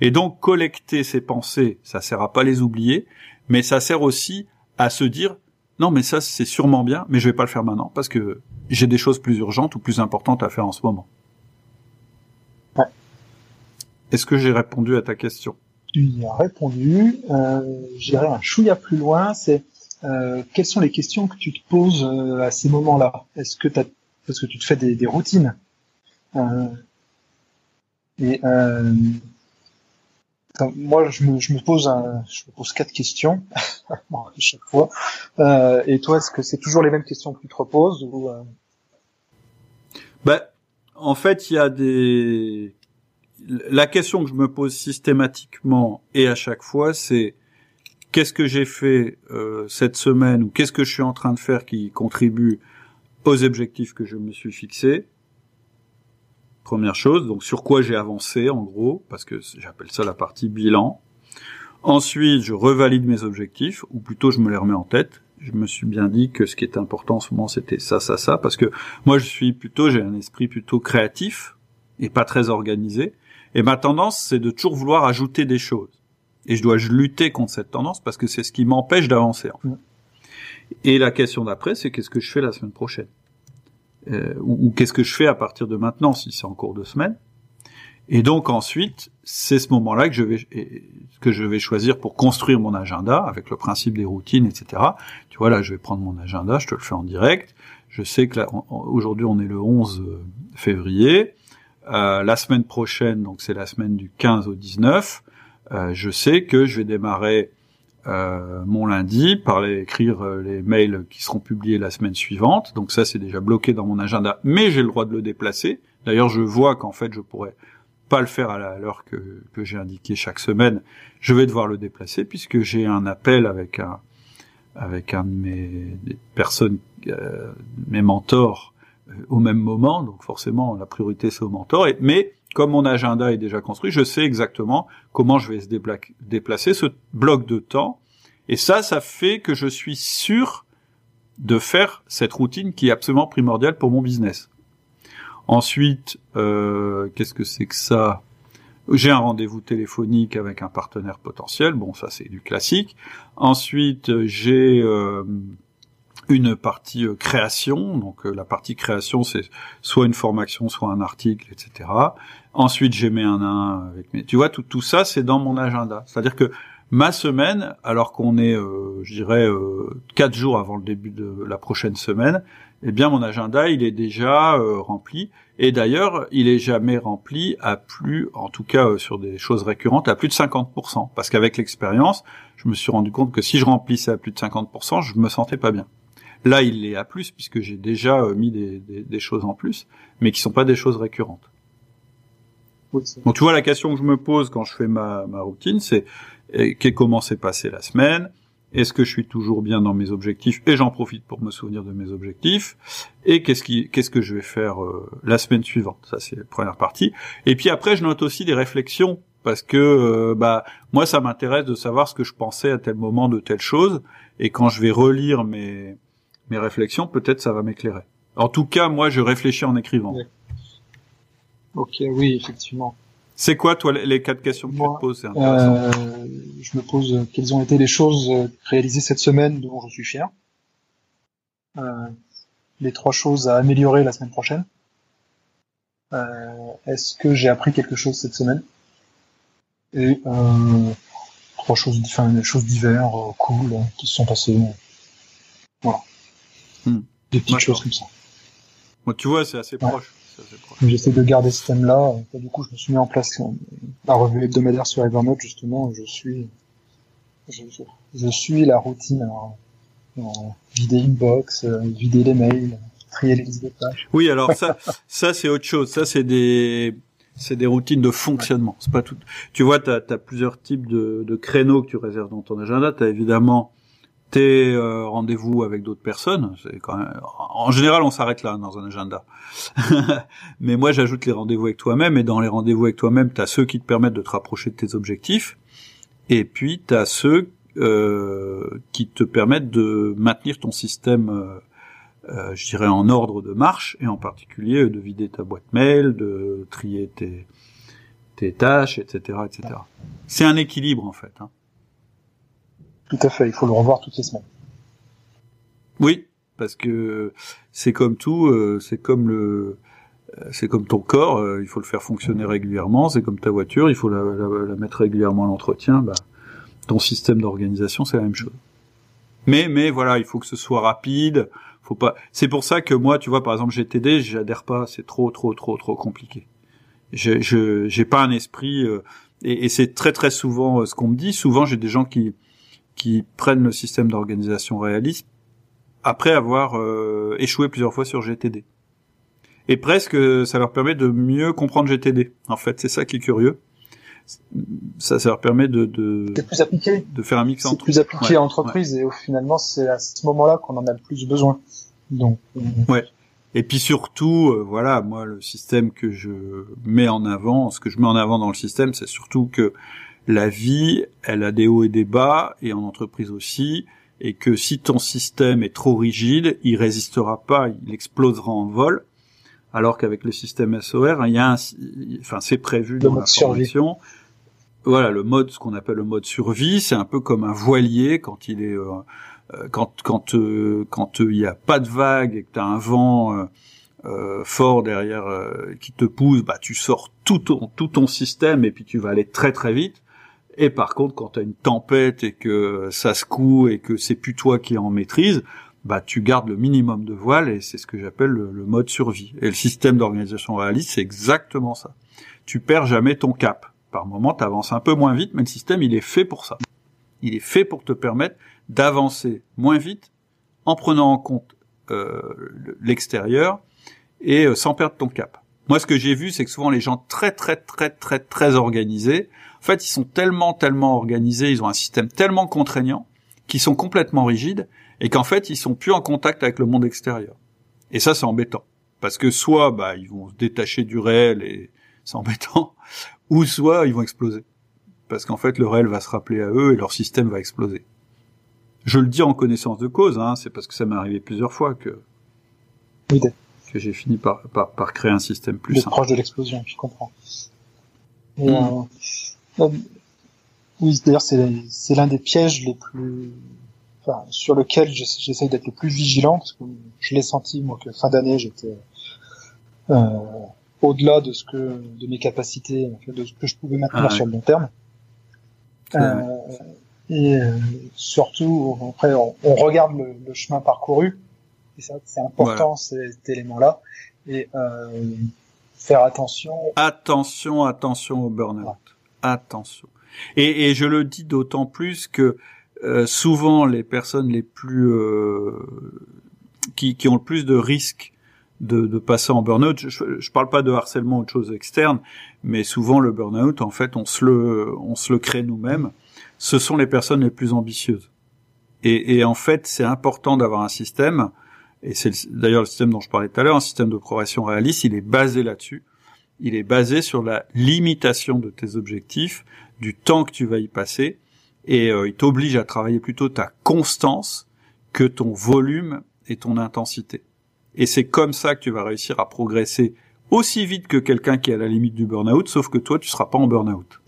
Et donc, collecter ces pensées, ça sert à pas les oublier, mais ça sert aussi à se dire, non, mais ça, c'est sûrement bien, mais je vais pas le faire maintenant, parce que j'ai des choses plus urgentes ou plus importantes à faire en ce moment. Ouais. Est-ce que j'ai répondu à ta question? Tu y as répondu. Euh, J'irai un chouïa plus loin. C'est euh, quelles sont les questions que tu te poses euh, à ces moments-là? Est-ce que as, parce que tu te fais des, des routines euh, et euh, moi, je me, je me pose un, je me pose quatre questions [laughs] à chaque fois. Euh, et toi, est-ce que c'est toujours les mêmes questions que tu te reposes ou euh... ben, en fait, il y a des. La question que je me pose systématiquement et à chaque fois, c'est qu'est-ce que j'ai fait euh, cette semaine ou qu'est-ce que je suis en train de faire qui contribue aux objectifs que je me suis fixés? Première chose, donc sur quoi j'ai avancé en gros, parce que j'appelle ça la partie bilan. Ensuite, je revalide mes objectifs, ou plutôt je me les remets en tête. Je me suis bien dit que ce qui était important en ce moment, c'était ça, ça, ça, parce que moi, je suis plutôt, j'ai un esprit plutôt créatif et pas très organisé. Et ma tendance, c'est de toujours vouloir ajouter des choses. Et je dois lutter contre cette tendance parce que c'est ce qui m'empêche d'avancer. En fait. Et la question d'après, c'est qu'est-ce que je fais la semaine prochaine? Euh, Ou, qu'est-ce que je fais à partir de maintenant, si c'est en cours de semaine Et donc ensuite, c'est ce moment-là que je vais que je vais choisir pour construire mon agenda avec le principe des routines, etc. Tu vois là, je vais prendre mon agenda, je te le fais en direct. Je sais que aujourd'hui on est le 11 février. Euh, la semaine prochaine, donc c'est la semaine du 15 au 19, euh, je sais que je vais démarrer euh, mon lundi par les, écrire euh, les mails qui seront publiés la semaine suivante. Donc ça, c'est déjà bloqué dans mon agenda, mais j'ai le droit de le déplacer. D'ailleurs, je vois qu'en fait, je pourrais pas le faire à l'heure que, que j'ai indiqué chaque semaine. Je vais devoir le déplacer puisque j'ai un appel avec un avec un de mes personnes, euh, mes mentors au même moment. Donc forcément, la priorité c'est au mentor. Mais comme mon agenda est déjà construit, je sais exactement comment je vais se déplacer ce bloc de temps. Et ça, ça fait que je suis sûr de faire cette routine qui est absolument primordiale pour mon business. Ensuite, euh, qu'est-ce que c'est que ça? J'ai un rendez-vous téléphonique avec un partenaire potentiel. Bon, ça c'est du classique. Ensuite, j'ai euh, une partie euh, création. Donc euh, la partie création, c'est soit une formation, soit un article, etc. Ensuite, j'ai mis un un avec mes... Tu vois, tout, tout ça, c'est dans mon agenda. C'est-à-dire que ma semaine, alors qu'on est, euh, je dirais, quatre jours avant le début de la prochaine semaine, eh bien, mon agenda, il est déjà rempli. Et d'ailleurs, il est jamais rempli à plus, en tout cas sur des choses récurrentes, à plus de 50%. Parce qu'avec l'expérience, je me suis rendu compte que si je remplissais à plus de 50%, je me sentais pas bien. Là, il est à plus puisque j'ai déjà euh, mis des, choses en plus, mais qui sont pas des choses récurrentes. Donc tu vois, la question que je me pose quand je fais ma, routine, c'est comment s'est passée la semaine? Est-ce que je suis toujours bien dans mes objectifs? Et j'en profite pour me souvenir de mes objectifs. Et qu'est-ce qui, qu'est-ce que je vais faire euh, la semaine suivante? Ça, c'est la première partie. Et puis après, je note aussi des réflexions parce que euh, bah moi, ça m'intéresse de savoir ce que je pensais à tel moment de telle chose. Et quand je vais relire mes mes réflexions, peut-être ça va m'éclairer. En tout cas, moi, je réfléchis en écrivant. Ok, oui, effectivement. C'est quoi, toi, les quatre questions que tu te poses euh, Je me pose euh, quelles ont été les choses euh, réalisées cette semaine dont je suis fier? Euh, les trois choses à améliorer la semaine prochaine. Euh, Est-ce que j'ai appris quelque chose cette semaine? Et trois choses, enfin, des choses diverses, cool, qui se sont passées. Voilà. Hmm. Des petites choses comme ça. Moi, tu vois, c'est assez, proche. J'essaie de garder ce thème-là. Du coup, je me suis mis en place la revue hebdomadaire sur Evernote, justement. Je suis, je, suis la routine. Alors, vider inbox, euh, vider les mails, trier les listes de tâches. Oui, alors ça, [laughs] ça c'est autre chose. Ça, c'est des, c'est des routines de fonctionnement. C'est pas tout. Tu vois, tu as, plusieurs types de, de créneaux que tu réserves dans ton agenda. Tu as évidemment tes euh, rendez-vous avec d'autres personnes. Quand. En général, on s'arrête là dans un agenda. [laughs] Mais moi, j'ajoute les rendez-vous avec toi-même. Et dans les rendez-vous avec toi-même, tu as ceux qui te permettent de te rapprocher de tes objectifs. Et puis, tu as ceux euh, qui te permettent de maintenir ton système, euh, euh, je dirais, en ordre de marche. Et en particulier, de vider ta boîte mail, de trier tes, tes tâches, etc. etc. C'est un équilibre, en fait. Hein. Tout à fait, il faut le revoir toutes les semaines. Oui, parce que c'est comme tout, euh, c'est comme le, euh, c'est comme ton corps, euh, il faut le faire fonctionner régulièrement. C'est comme ta voiture, il faut la, la, mettre régulièrement à l'entretien. Bah, ton système d'organisation, c'est la même chose. Mais, mais voilà, il faut que ce soit rapide. Faut pas. C'est pour ça que moi, tu vois, par exemple, GTD, j'adhère pas. C'est trop, trop, trop, trop compliqué. Je, je, j'ai pas un esprit Et, c'est très très souvent ce qu'on me dit. Souvent, j'ai des gens qui qui prennent le système d'organisation réaliste après avoir échoué plusieurs fois sur GTD. Et presque, ça leur permet de mieux comprendre GTD. En fait, c'est ça qui est curieux ça, ça leur permet de de, plus appliqué. de faire un mix entre. Plus appliqué en entreprise et finalement c'est à ce moment-là qu'on en a le plus besoin. Donc. Euh, ouais. Et puis surtout, euh, voilà, moi le système que je mets en avant, ce que je mets en avant dans le système, c'est surtout que la vie, elle a des hauts et des bas, et en entreprise aussi, et que si ton système est trop rigide, il résistera pas, il explosera en vol alors qu'avec le système SOR, il y a un, enfin c'est prévu dans la formation. Voilà, le mode, ce qu'on appelle le mode survie, c'est un peu comme un voilier quand il est, euh, euh, quand quand euh, quand il y a pas de vague et que tu as un vent fort derrière qui te pousse, bah tu sors tout ton tout ton système et puis tu vas aller très très vite. Et par contre, quand tu as une tempête et que ça se coud et que c'est plus toi qui en maîtrise, bah tu gardes le minimum de voile et c'est ce que j'appelle le, mode survie. Et le système d'organisation réaliste, c'est exactement ça. Tu perds jamais ton cap. Par moment, tu avances un peu moins vite, mais le système, il est fait pour ça. Il est fait pour te permettre d'avancer moins vite en prenant en compte euh, l'extérieur et euh, sans perdre ton cap. Moi, ce que j'ai vu, c'est que souvent les gens très très très très très organisés, en fait, ils sont tellement tellement organisés, ils ont un système tellement contraignant, qu'ils sont complètement rigides et qu'en fait ils sont plus en contact avec le monde extérieur. Et ça c'est embêtant parce que soit bah ils vont se détacher du réel et c'est embêtant, [laughs] ou soit ils vont exploser parce qu'en fait le réel va se rappeler à eux et leur système va exploser. Je le dis en connaissance de cause, hein, c'est parce que ça m'est arrivé plusieurs fois que que j'ai fini par, par, par créer un système plus simple. proche de l'explosion, je comprends. Et, hmm. euh, oui, d'ailleurs c'est l'un des pièges les plus sur lequel j'essaye d'être le plus vigilant parce que je l'ai senti moi que fin d'année j'étais euh, au-delà de ce que de mes capacités de ce que je pouvais maintenir ah sur le long terme. Euh, et euh, surtout après on, regarde le, chemin parcouru et ça c'est important cet élément là et euh, faire attention attention attention au burn-out attention et, je le dis d'autant plus que euh, souvent les personnes les plus euh, qui, ont le plus de risques de, passer en burn-out. Je, je parle pas de harcèlement ou de choses externes, mais souvent le burn-out, en fait, on se le, on se le crée nous-mêmes. Ce sont les personnes les plus ambitieuses. Et en fait, c'est important d'avoir un système, et c'est d'ailleurs le système dont je parlais tout à l'heure, un système de progression réaliste, il est basé là-dessus. Il est basé sur la limitation de tes objectifs, du temps que tu vas y passer, et euh, il t'oblige à travailler plutôt ta constance que ton volume et ton intensité. Et c'est comme ça que tu vas réussir à progresser aussi vite que quelqu'un qui est à la limite du burn-out, sauf que toi, tu seras pas en burn-out.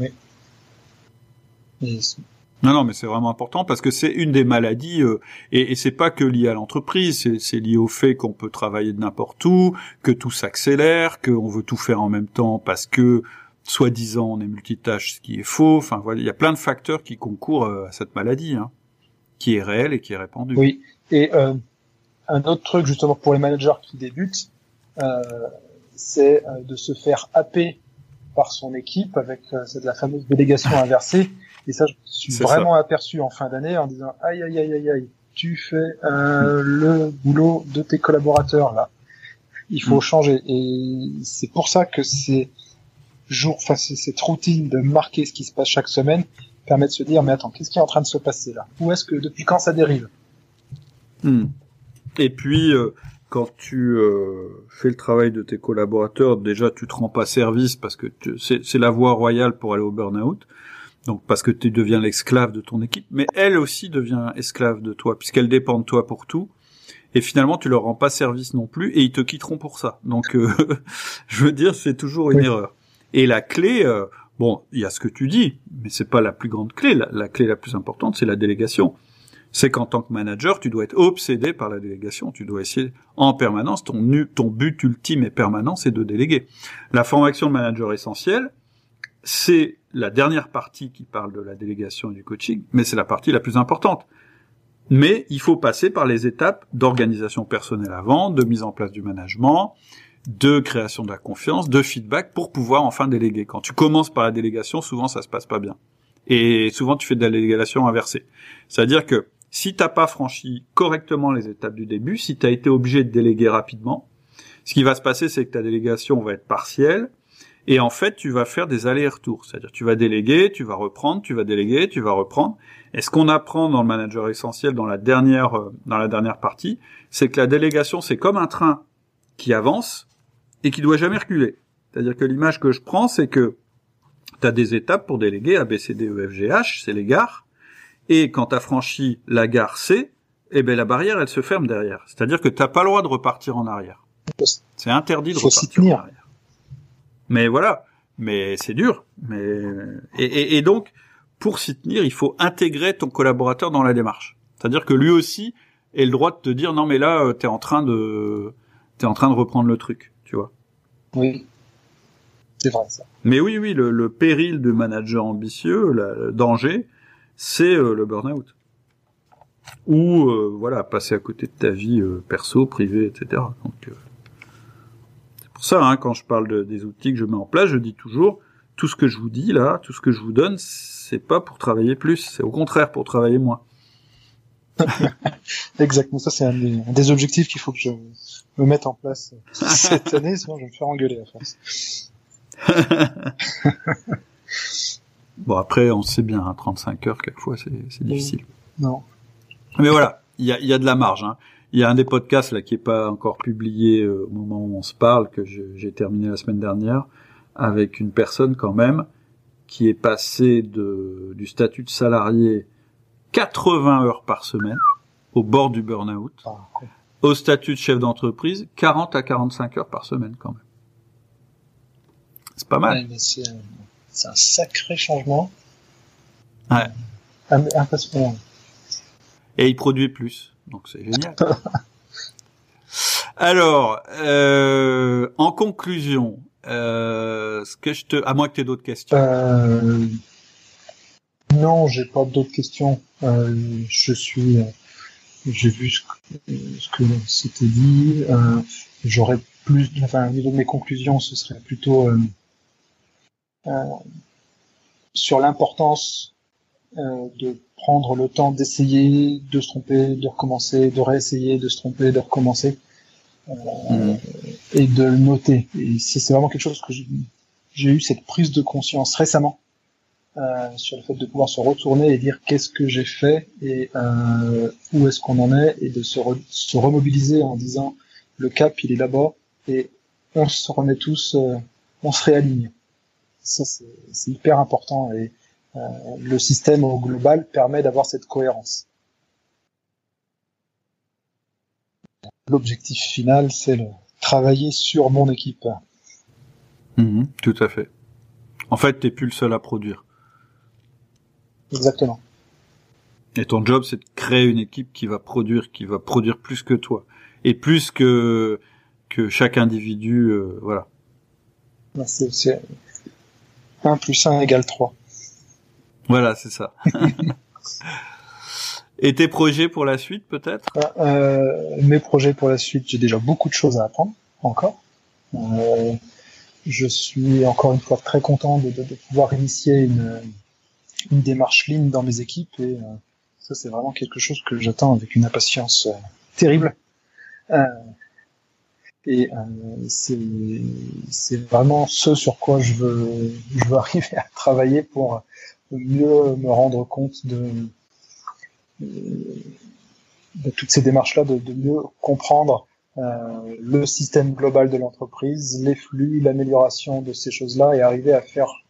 Non, non, mais c'est vraiment important parce que c'est une des maladies euh, et, et c'est pas que lié à l'entreprise, c'est lié au fait qu'on peut travailler de n'importe où, que tout s'accélère, qu'on veut tout faire en même temps parce que soi-disant on est multitâche, ce qui est faux. Enfin voilà, il y a plein de facteurs qui concourent euh, à cette maladie, hein, qui est réelle et qui est répandue. Oui. Et euh, un autre truc justement pour les managers qui débutent, euh, c'est euh, de se faire happer par son équipe avec euh, la fameuse délégation inversée. Et ça, je suis vraiment aperçu en fin d'année en disant aïe aïe aïe aïe aïe, tu fais le boulot de tes collaborateurs là. Il faut mm. changer. Et c'est pour ça que c'est jour, enfin cette routine de marquer ce qui se passe chaque semaine permet de se dire mais attends qu'est-ce qui est en train de se passer là? Où est-ce que depuis quand ça dérive? Hmm. Et puis euh, quand tu euh, fais le travail de tes collaborateurs, déjà tu te rends pas service parce que c'est la voie royale pour aller au burn-out. Donc parce que tu deviens l'esclave de ton équipe, mais elle aussi devient esclave de toi puisqu'elle dépend de toi pour tout. Et finalement, tu leur rends pas service non plus, et ils te quitteront pour ça. Donc, euh, [laughs] je veux dire, c'est toujours une erreur. Et la clé, euh, bon, il y a ce que tu dis, mais c'est pas la plus grande clé. La, clé la plus importante, c'est la délégation. C'est qu'en tant que manager, tu dois être obsédé par la délégation. Tu dois essayer en permanence, ton, ton but ultime et permanent, c'est de déléguer. La formation de manager essentiel, c'est la dernière partie qui parle de la délégation et du coaching, mais c'est la partie la plus importante. Mais il faut passer par les étapes d'organisation personnelle avant, de mise en place du management, de création de la confiance, de feedback pour pouvoir enfin déléguer. Quand tu commences par la délégation, souvent ça se passe pas bien. Et souvent tu fais de la délégation inversée. C'est-à-dire que si t'as pas franchi correctement les étapes du début, si tu as été obligé de déléguer rapidement, ce qui va se passer, c'est que ta délégation va être partielle, et en fait, tu vas faire des allers-retours. C'est-à-dire, tu vas déléguer, tu vas reprendre, tu vas déléguer, tu vas reprendre. Et ce qu'on apprend dans le manager essentiel dans la dernière, euh, dans la dernière partie, c'est que la délégation, c'est comme un train qui avance et qui doit jamais reculer. C'est-à-dire que l'image que je prends, c'est que tu as des étapes pour déléguer A, B, C, D, E, F, G, H, c'est les gares. Et quand tu as franchi la gare C, eh ben la barrière, elle se ferme derrière. C'est-à-dire que t'as pas le droit de repartir en arrière. C'est interdit de repartir en arrière. Mais voilà, mais c'est dur. Mais et, et, donc pour s'y tenir, il faut intégrer ton collaborateur dans la démarche. C'est-à-dire que lui aussi ait le droit de te dire non mais là euh, t'es en train de t'es en train de reprendre le truc, tu vois. Oui. C'est vrai ça. Mais oui oui le, le péril de manager ambitieux, le danger, c'est euh, le burn-out. Ou euh, voilà passer à côté de ta vie perso, privée, etc. Donc pour ça, hein, quand je parle des outils que je mets en place, je dis toujours, tout ce que je vous dis là, tout ce que je vous donne, c'est pas pour travailler plus, c'est au contraire pour travailler moins. [laughs] Exactement, ça c'est un, des objectifs qu'il faut que je me mette en place [laughs] cette année, sinon je vais me faire engueuler à force. [laughs] bon après, on sait bien, 35 hein, heures quelquefois c'est difficile. Non. Mais voilà, il y a, y a de la marge. Hein. Il y a un des podcasts là qui est pas encore publié euh, au moment où on se parle, que j'ai terminé la semaine dernière, avec une personne quand même qui est passée de, du statut de salarié 80 heures par semaine au bord du burn-out, ah, au statut de chef d'entreprise 40 à 45 heures par semaine quand même. C'est pas mal. c'est un, sacré changement. Ouais. Impressionnant. Et il produit plus. Donc c'est génial. [laughs] Alors, euh, en conclusion, euh, ce que je te, à moins que tu aies d'autres questions. Euh, non, j'ai pas d'autres questions. Euh, je suis, j'ai vu ce que, c'était dit. J'aurais plus, enfin, au niveau de mes conclusions, ce serait plutôt sur l'importance de prendre le temps d'essayer, de se tromper, de recommencer, de réessayer, de se tromper, de recommencer, euh, mm. et de le noter. Et c'est vraiment quelque chose que j'ai eu cette prise de conscience récemment euh, sur le fait de pouvoir se retourner et dire qu'est-ce que j'ai fait et euh, où est-ce qu'on en est, et de se, se, remobiliser en disant le cap il est là-bas et on se remet tous, euh, on se réaligne. Ça c'est hyper important et euh, le système au global permet d'avoir cette cohérence. L'objectif final, c'est de travailler sur mon équipe. Mhm, tout à fait. En fait, t'es plus le seul à produire. Exactement. Et ton job, c'est de créer une équipe qui va produire, qui va produire plus que toi, et plus que que chaque individu, euh, voilà. C'est 1 plus 1 égale 3. Voilà, c'est ça. [laughs] Et tes projets pour la suite, peut-être? Euh, Mes projets pour la suite, j'ai déjà beaucoup de choses à apprendre, encore. Euh, je suis encore une fois très content de, de, de pouvoir initier une, une, démarche ligne dans mes équipes et euh, ça c'est vraiment quelque chose que j'attends avec une impatience euh, terrible. Euh, et c'est vraiment ce sur quoi je veux, je veux [laughs] arriver à travailler pour mieux me rendre compte de, de toutes ces démarches-là, de, de, mieux comprendre euh, le système global de l'entreprise, les flux, l'amélioration de ces choses-là et arriver à faire,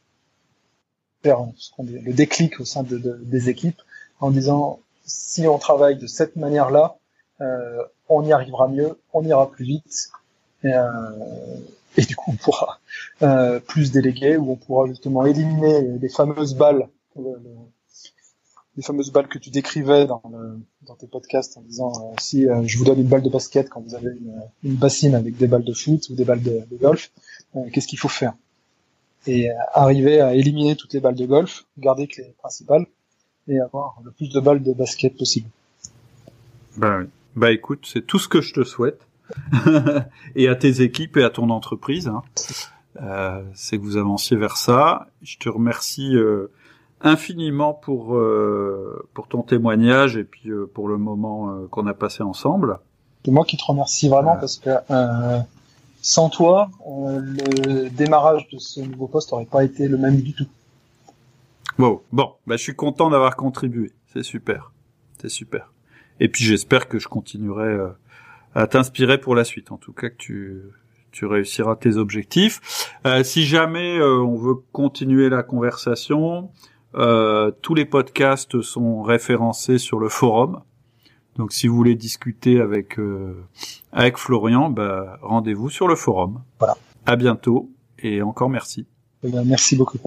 faire ce qu'on dit, le déclic au sein de, de, des équipes en disant si on travaille de cette manière-là, euh, on y arrivera mieux, on ira plus vite. Euh, et du coup on pourra euh, plus déléguer ou on pourra justement éliminer les fameuses balles les fameuses balles que tu décrivais dans, dans tes podcasts en disant euh, si euh, je vous donne une balle de basket quand vous avez une, une bassine avec des balles de foot ou des balles de, de golf, euh, qu'est-ce qu'il faut faire? Et arriver à éliminer toutes les balles de golf, garder que les principales et avoir le plus de balles de basket possible. Bah, bah écoute, c'est tout ce que je te souhaite. [laughs] et à tes équipes et à ton entreprise. Hein. Euh, c'est que vous avanciez vers ça. Je te remercie euh, infiniment pour euh, pour ton témoignage et puis euh, pour le moment euh, qu'on a passé ensemble. C'est moi qui te remercie vraiment parce que sans toi, le démarrage de ce nouveau poste n'aurait pas été le même du tout. Bon, bon, bah, je suis content d'avoir contribué. C'est super, c'est super. Et puis j'espère que je continuerai à t'inspirer pour la suite. En tout cas que tu tu réussiras tes objectifs. Euh, si jamais euh, on veut continuer la conversation, euh, tous les podcasts sont référencés sur le forum. Donc si vous voulez discuter avec avec Florian, bah, rendez-vous sur le forum. Voilà. À bientôt et encore merci. Eh ben, merci beaucoup.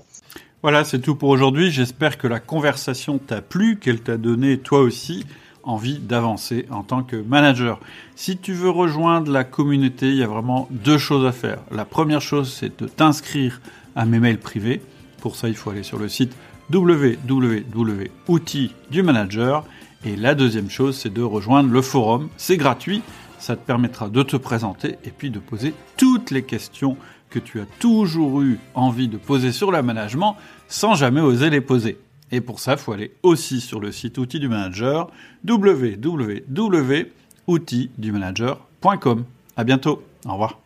Voilà, c'est tout pour aujourd'hui. J'espère que la conversation t'a plu, qu'elle t'a donné toi aussi envie d'avancer en tant que manager. Si tu veux rejoindre la communauté, il y a vraiment deux choses à faire. La première chose, c'est de t'inscrire à mes mails privés. Pour ça, il faut aller sur le site www.outils du manager. Et la deuxième chose, c'est de rejoindre le forum. C'est gratuit. Ça te permettra de te présenter et puis de poser toutes les questions que tu as toujours eu envie de poser sur le management sans jamais oser les poser. Et pour ça, il faut aller aussi sur le site Outils du Manager, www.outildumanager.com. À bientôt. Au revoir.